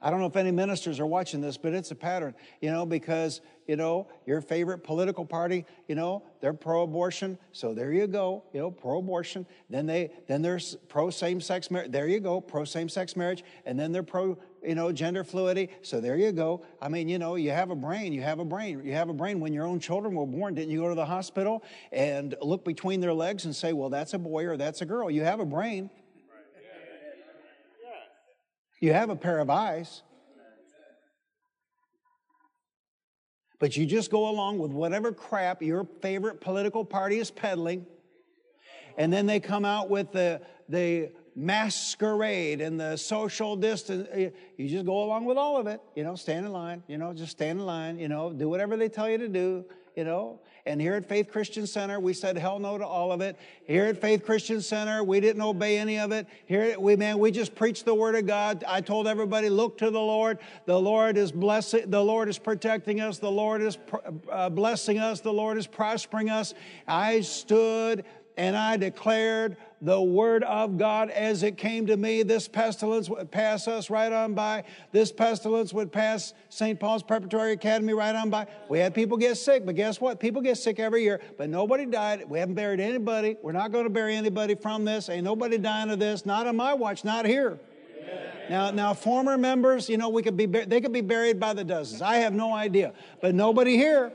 I don't know if any ministers are watching this, but it's a pattern, you know, because, you know, your favorite political party, you know, they're pro-abortion. So there you go, you know, pro-abortion. Then they, then there's pro-same-sex marriage. There you go, pro-same-sex marriage. And then they're pro, you know, gender fluidity. So there you go. I mean, you know, you have a brain, you have a brain. You have a brain. When your own children were born, didn't you go to the hospital and look between their legs and say, well, that's a boy or that's a girl? You have a brain. You have a pair of eyes. But you just go along with whatever crap your favorite political party is peddling. And then they come out with the, the masquerade and the social distance. Eh, you just go along with all of it. You know, stand in line, you know, just stand in line, you know, do whatever they tell you to do you know. And here at Faith Christian Center, we said hell no to all of it. Here at Faith Christian Center, we didn't obey any of it. Here, we man, we just preached the word of God. I told everybody, look to the Lord. The Lord is blessing. The Lord is protecting us. The Lord is uh, blessing us. The Lord is prospering us. I stood and I declared the word of God as it came to me. This pestilence would pass us right on by. This pestilence would pass St. Paul's Preparatory Academy right on by. We had people get sick, but guess what? People get sick every year, but nobody died. We haven't buried anybody. We're not going to bury anybody from this. Ain't nobody dying of this. Not on my watch, not here. Now, now, former members, you know, we could be they could be buried by the dozens. I have no idea, but nobody here.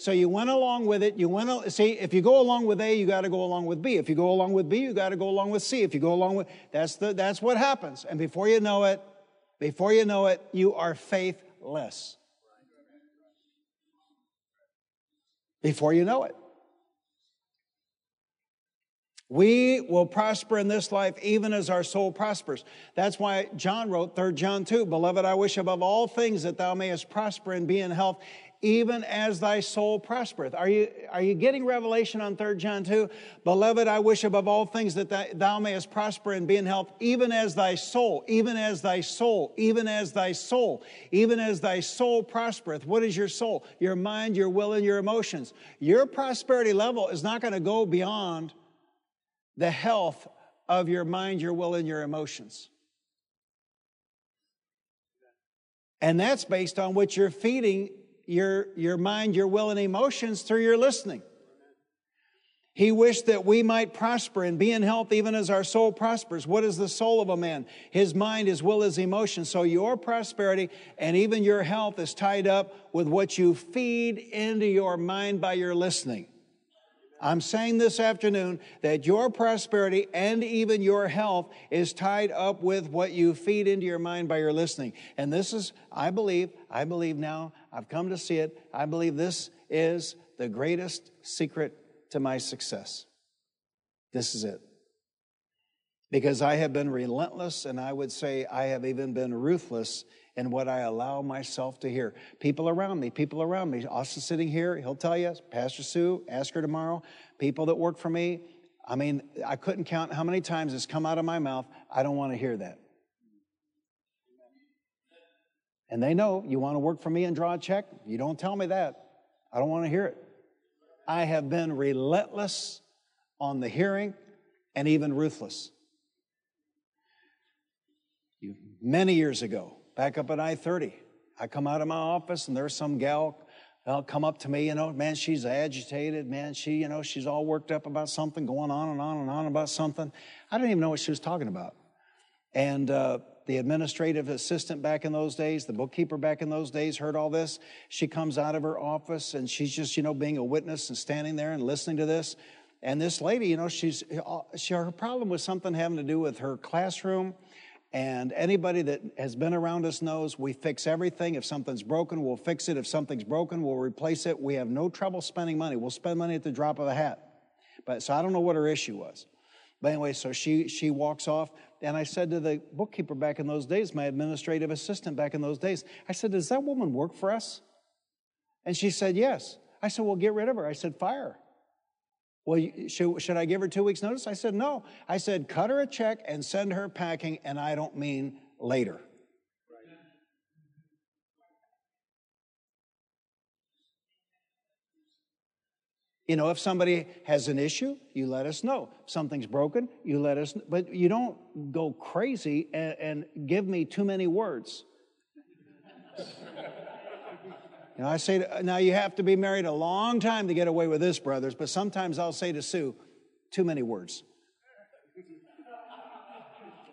So you went along with it. You went, see, if you go along with A, you got to go along with B. If you go along with B, you got to go along with C. If you go along with, that's the, that's what happens. And before you know it, before you know it, you are faithless. Before you know it. We will prosper in this life even as our soul prospers. That's why John wrote 3 John 2, Beloved, I wish above all things that thou mayest prosper and be in health, even as thy soul prospereth. Are you, are you getting revelation on 3 John 2? Beloved, I wish above all things that thou mayest prosper and be in health, even as thy soul, even as thy soul, even as thy soul, even as thy soul prospereth. What is your soul? Your mind, your will, and your emotions. Your prosperity level is not going to go beyond the health of your mind, your will, and your emotions. And that's based on what you're feeding your, your mind, your will, and emotions through your listening. He wished that we might prosper and be in health even as our soul prospers. What is the soul of a man? His mind, his will, his emotions. So your prosperity and even your health is tied up with what you feed into your mind by your listening. I'm saying this afternoon that your prosperity and even your health is tied up with what you feed into your mind by your listening. And this is, I believe, I believe now, I've come to see it, I believe this is the greatest secret to my success. This is it. Because I have been relentless, and I would say I have even been ruthless in what I allow myself to hear. People around me, people around me. Austin sitting here, he'll tell you, Pastor Sue, ask her tomorrow. People that work for me, I mean, I couldn't count how many times it's come out of my mouth. I don't want to hear that. And they know you want to work for me and draw a check. You don't tell me that. I don't want to hear it. I have been relentless on the hearing and even ruthless. Many years ago, back up at I 30. I come out of my office and there's some gal that'll come up to me, you know, man, she's agitated, man, she, you know, she's all worked up about something, going on and on and on about something. I didn't even know what she was talking about. And uh, the administrative assistant back in those days, the bookkeeper back in those days heard all this. She comes out of her office and she's just, you know, being a witness and standing there and listening to this. And this lady, you know, she's she, her problem was something having to do with her classroom. And anybody that has been around us knows we fix everything. If something's broken, we'll fix it. If something's broken, we'll replace it. We have no trouble spending money. We'll spend money at the drop of a hat. But so I don't know what her issue was. But anyway, so she she walks off, and I said to the bookkeeper back in those days, my administrative assistant back in those days, I said, "Does that woman work for us?" And she said, "Yes." I said, "Well, get rid of her." I said, "Fire." Well, should, should I give her two weeks' notice? I said, No. I said, cut her a check and send her packing, and I don't mean later. You know, if somebody has an issue, you let us know. Something's broken, you let us know. But you don't go crazy and, and give me too many words. *laughs* you know, I say, to, now you have to be married a long time to get away with this, brothers, but sometimes I'll say to Sue, too many words.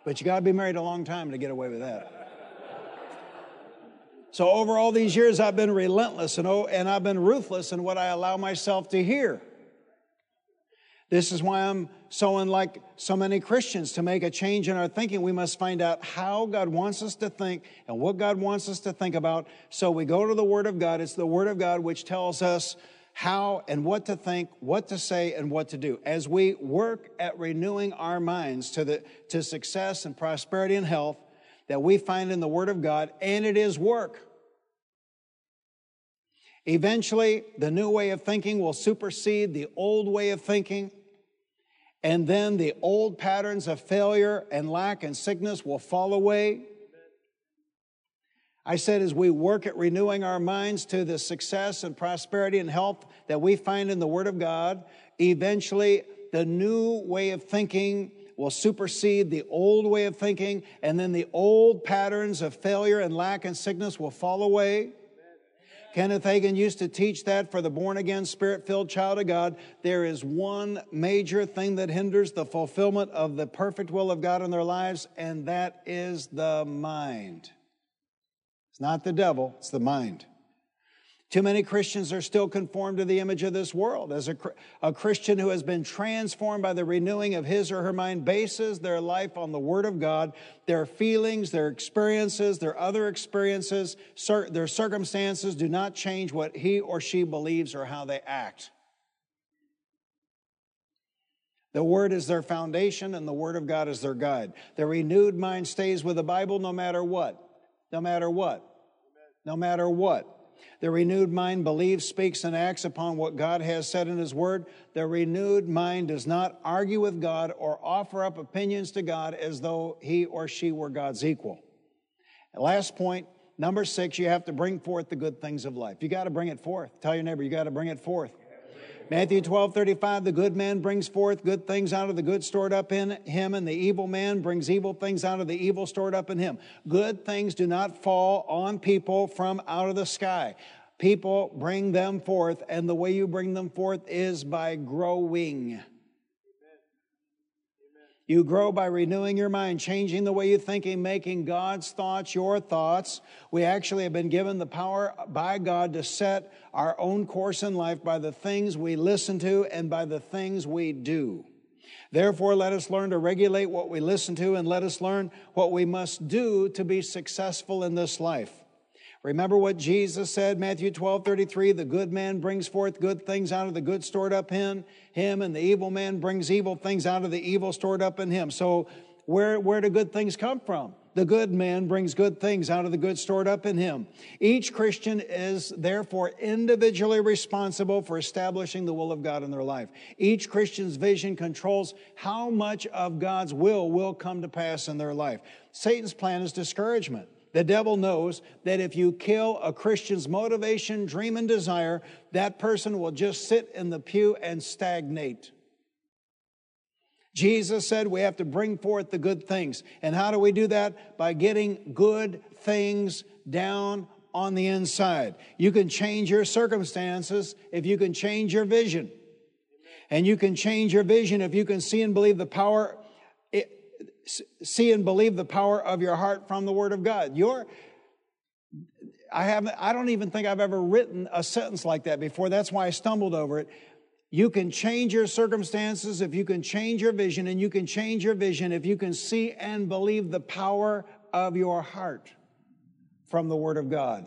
But you got to be married a long time to get away with that. So, over all these years, I've been relentless and, oh, and I've been ruthless in what I allow myself to hear. This is why I'm so unlike so many Christians. To make a change in our thinking, we must find out how God wants us to think and what God wants us to think about. So we go to the Word of God. It's the Word of God which tells us how and what to think, what to say, and what to do. As we work at renewing our minds to, the, to success and prosperity and health that we find in the Word of God, and it is work. Eventually, the new way of thinking will supersede the old way of thinking. And then the old patterns of failure and lack and sickness will fall away. I said, as we work at renewing our minds to the success and prosperity and health that we find in the Word of God, eventually the new way of thinking will supersede the old way of thinking, and then the old patterns of failure and lack and sickness will fall away. Kenneth Hagin used to teach that for the born again, spirit filled child of God. There is one major thing that hinders the fulfillment of the perfect will of God in their lives, and that is the mind. It's not the devil, it's the mind. Too many Christians are still conformed to the image of this world. As a, a, Christian who has been transformed by the renewing of his or her mind bases their life on the Word of God, their feelings, their experiences, their other experiences, cir- their circumstances do not change what he or she believes or how they act. The Word is their foundation, and the Word of God is their guide. The renewed mind stays with the Bible no matter what. No matter what. No matter what. The renewed mind believes, speaks, and acts upon what God has said in His Word. The renewed mind does not argue with God or offer up opinions to God as though he or she were God's equal. Last point, number six, you have to bring forth the good things of life. You got to bring it forth. Tell your neighbor, you got to bring it forth. Matthew 12, 35, the good man brings forth good things out of the good stored up in him, and the evil man brings evil things out of the evil stored up in him. Good things do not fall on people from out of the sky. People bring them forth, and the way you bring them forth is by growing. You grow by renewing your mind, changing the way you think, and making God's thoughts your thoughts. We actually have been given the power by God to set our own course in life by the things we listen to and by the things we do. Therefore, let us learn to regulate what we listen to and let us learn what we must do to be successful in this life. Remember what Jesus said, Matthew 12, 33, the good man brings forth good things out of the good stored up in him, and the evil man brings evil things out of the evil stored up in him. So where, where do good things come from? The good man brings good things out of the good stored up in him. Each Christian is therefore individually responsible for establishing the will of God in their life. Each Christian's vision controls how much of God's will will come to pass in their life. Satan's plan is discouragement. The devil knows that if you kill a Christian's motivation, dream, and desire, that person will just sit in the pew and stagnate. Jesus said we have to bring forth the good things. And how do we do that? By getting good things down on the inside. You can change your circumstances if you can change your vision. And you can change your vision if you can see and believe the power see and believe the power of your heart from the Word of God. Your, I haven't, I don't even think I've ever written a sentence like that before. That's why I stumbled over it. You can change your circumstances if you can change your vision, and you can change your vision if you can see and believe the power of your heart from the Word of God.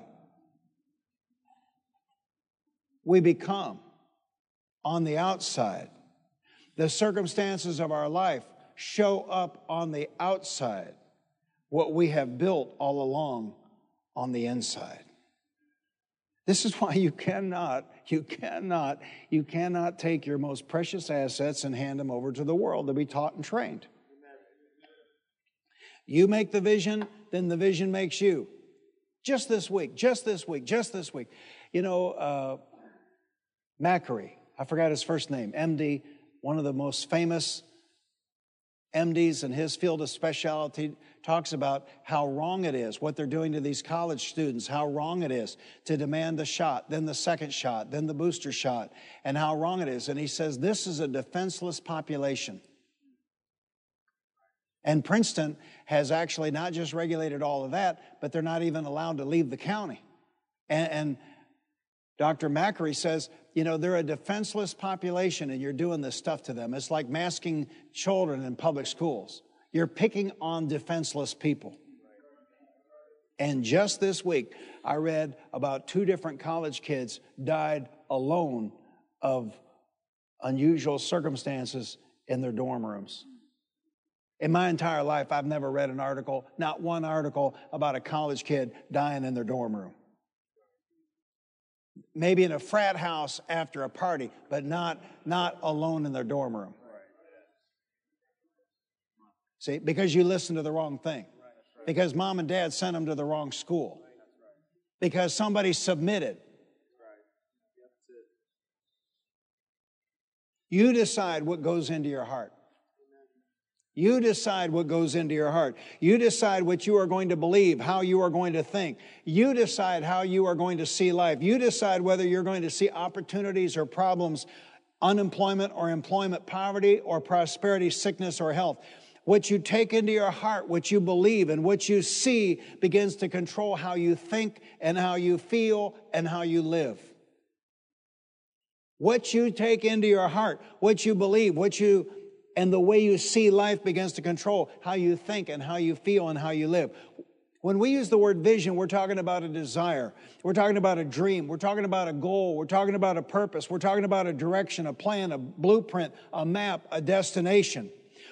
We become on the outside. The circumstances of our life show up on the outside what we have built all along on the inside. This is *laughs* why you cannot, you cannot, you cannot take your most precious assets and hand them over to the world to be taught and trained. You make the vision, then the vision makes you. Just this week, just this week, just this week. You know, uh, Makary, I forgot his first name, MD, one of the most famous MDs in his field of specialty talks about how wrong it is, what they're doing to these college students, how wrong it is to demand the shot, then the second shot, then the booster shot, and how wrong it is. And he says this is a defenseless population. And Princeton has actually not just regulated all of that, but they're not even allowed to leave the county. And, and Dr. Makary says you know, they're a defenseless population and you're doing this stuff to them. It's like masking children in public schools. You're picking on defenseless people. And just this week, I read about two different college kids died alone of unusual circumstances in their dorm rooms. In my entire life, I've never read an article, not one article, about a college kid dying in their dorm room maybe in a frat house after a party, but not, not alone in their dorm room. See, because you listened to the wrong thing. Because mom and dad sent them to the wrong school. Because somebody submitted. You decide what goes into your heart. You decide what goes into your heart. You decide what you are going to believe, how you are going to think. You decide how you are going to see life. You decide whether you're going to see opportunities or problems, unemployment or employment, poverty or prosperity, sickness or health. What you take into your heart, what you believe, and what you see begins to control how you think and how you feel and how you live. What you take into your heart, what you believe, what you and the way you see life begins to control how you think and how you feel and how you live. When we use the word vision, we're talking about a desire. We're talking about a dream. We're talking about a goal. We're talking about a purpose. We're talking about a direction, a plan, a blueprint, a map, a destination.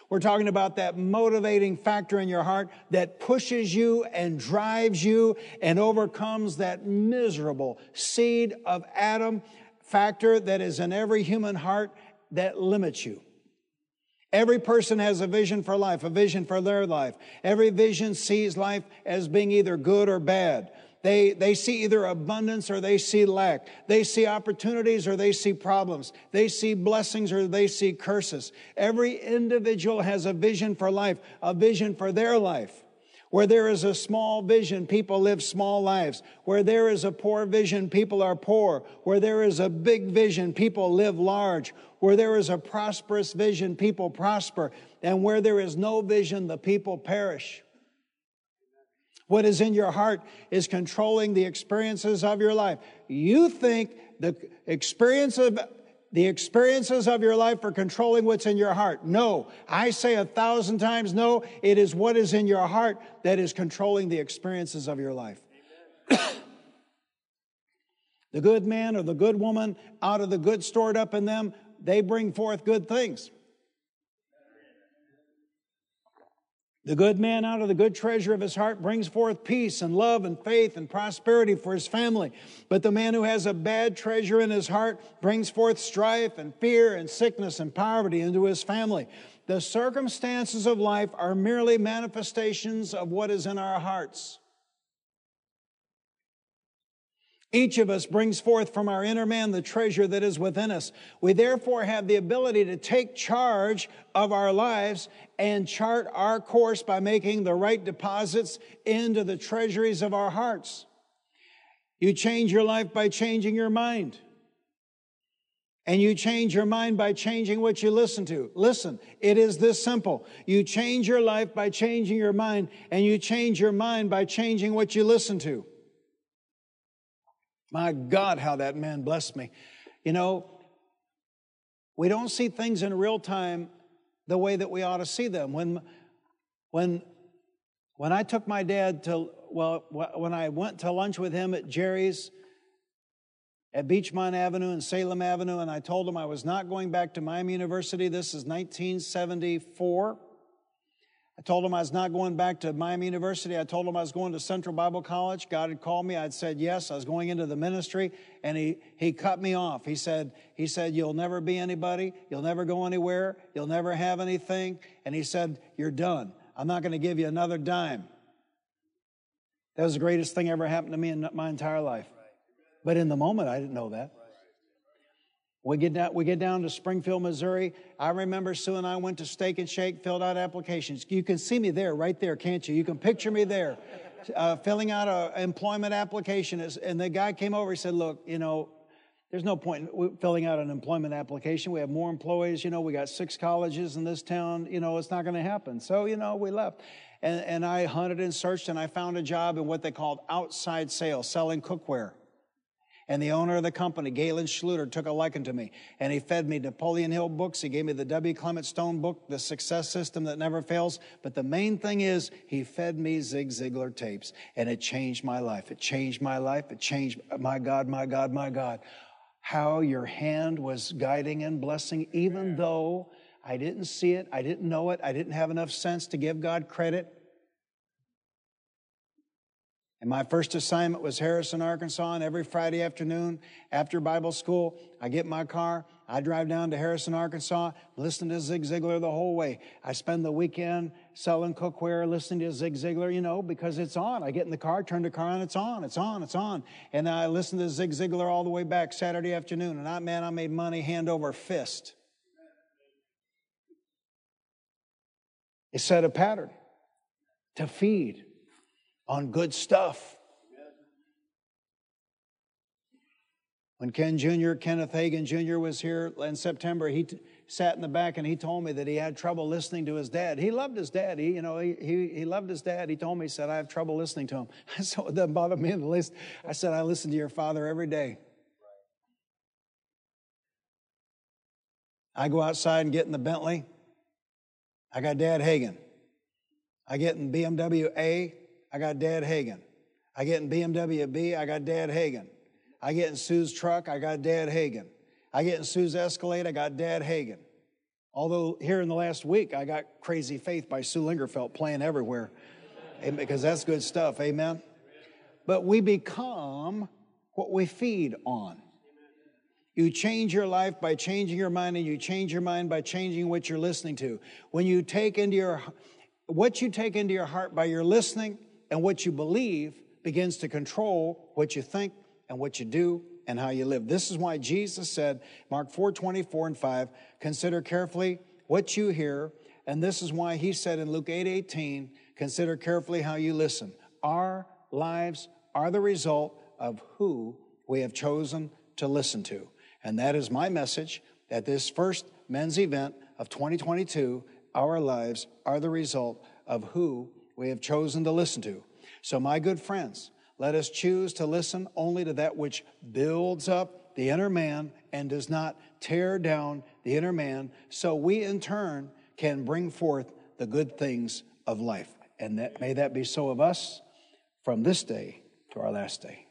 We're talking about that motivating factor in your heart that pushes you and drives you and overcomes that miserable seed of Adam factor that is in every human heart that limits you. Every person has a vision for life, a vision for their life. Every vision sees life as being either good or bad. They, they see either abundance or they see lack. They see opportunities or they see problems. They see blessings or they see curses. Every individual has a vision for life, a vision for their life. Where there is a small vision, people live small lives. Where there is a poor vision, people are poor. Where there is a big vision, people live large. Where there is a prosperous vision, people prosper. And where there is no vision, the people perish. What is in your heart is controlling the experiences of your life. You think the experience of the experiences of your life are controlling what's in your heart. No. I say a thousand times no. It is what is in your heart that is controlling the experiences of your life. the good man or the good woman, out of the good stored up in them, they bring forth good things. The good man out of the good treasure of his heart brings forth peace and love and faith and prosperity for his family. But the man who has a bad treasure in his heart brings forth strife and fear and sickness and poverty into his family. The circumstances of life are merely manifestations of what is in our hearts. Each of us brings forth from our inner man the treasure that is within us. We therefore have the ability to take charge of our lives and chart our course by making the right deposits into the treasuries of our hearts. You change your life by changing your mind. And you change your mind by changing what you listen to. Listen, it is this simple. You change your life by changing your mind, and you change your mind by changing what you listen to. My God, how that man blessed me. You know, We don't see things in real time the way that we ought to see them. When, when, when I took my dad to, well, when I went to lunch with him at Jerry's at Beechmont Avenue and Salem Avenue, and I told him I was not going back to Miami University. This is 1974. I told him I was not going back to Miami University. I told him I was going to Central Bible College. God had called me. I'd said yes. I was going into the ministry, and he he cut me off. He said he said you'll never be anybody. You'll never go anywhere. You'll never have anything. And he said you're done. I'm not going to give you another dime. That was the greatest thing ever happened to me in my entire life. But in the moment, I didn't know that. We get down, we get down to Springfield, Missouri. I remember Sue and I went to Steak and Shake, filled out applications. You can see me there, right there, can't you? You can picture me there, uh, filling out an employment application. And the guy came over. He said, "Look, you know, there's no point in filling out an employment application. We have more employees. You know, we got six colleges in this town. You know, it's not going to happen." So, you know, we left. And, and I hunted and searched, and I found a job in what they called outside sales, selling cookware. And the owner of the company, Galen Schluter, took a liking to me. And he fed me Napoleon Hill books. He gave me the W. Clement Stone book, The Success System That Never Fails. But the main thing is, he fed me Zig Ziglar tapes. And it changed my life. It changed my life. It changed, my God, my God, my God. How your hand was guiding and blessing, even though I didn't see it, I didn't know it, I didn't have enough sense to give God credit. And my first assignment was Harrison, Arkansas, and every Friday afternoon after Bible school, I get my car, I drive down to Harrison, Arkansas, listen to Zig Ziglar the whole way. I spend the weekend selling cookware, listening to Zig Ziglar, you know, because it's on. I get in the car, turn the car on, it's on, it's on, it's on. And I listen to Zig Ziglar all the way back Saturday afternoon. And I, man, I made money hand over fist. It set a pattern to feed on good stuff. When Ken Jr., Kenneth Hagin Jr. was here in September, he t- sat in the back and he told me that he had trouble listening to his dad. He loved his dad. He, you know, he, he, he loved his dad. He told me, he said, I have trouble listening to him. *laughs* so it doesn't bother me in the least. I said, I listen to your father every day. I go outside and get in the Bentley. I got Dad Hagin. I get in BMW A. I got Dad Hagin. I get in BMW B, I got Dad Hagin. I get in Sue's truck, I got Dad Hagin. I get in Sue's Escalade, I got Dad Hagin. Although here in the last week, I got Crazy Faith by Sue Lingerfelt playing everywhere because that's good stuff. Amen. But we become what we feed on. You change your life by changing your mind, and you change your mind by changing what you're listening to. When you take into your what you take into your heart by your listening and what you believe begins to control what you think and what you do and how you live. This is why Jesus said, Mark 4 24 and 5, consider carefully what you hear. And this is why he said in Luke 8 18, consider carefully how you listen. Our lives are the result of who we have chosen to listen to. And that is my message at this first men's event of 2022. Our lives are the result of who we have chosen to listen to. So, my good friends, let us choose to listen only to that which builds up the inner man and does not tear down the inner man, so we in turn can bring forth the good things of life. And that may that be so of us from this day to our last day.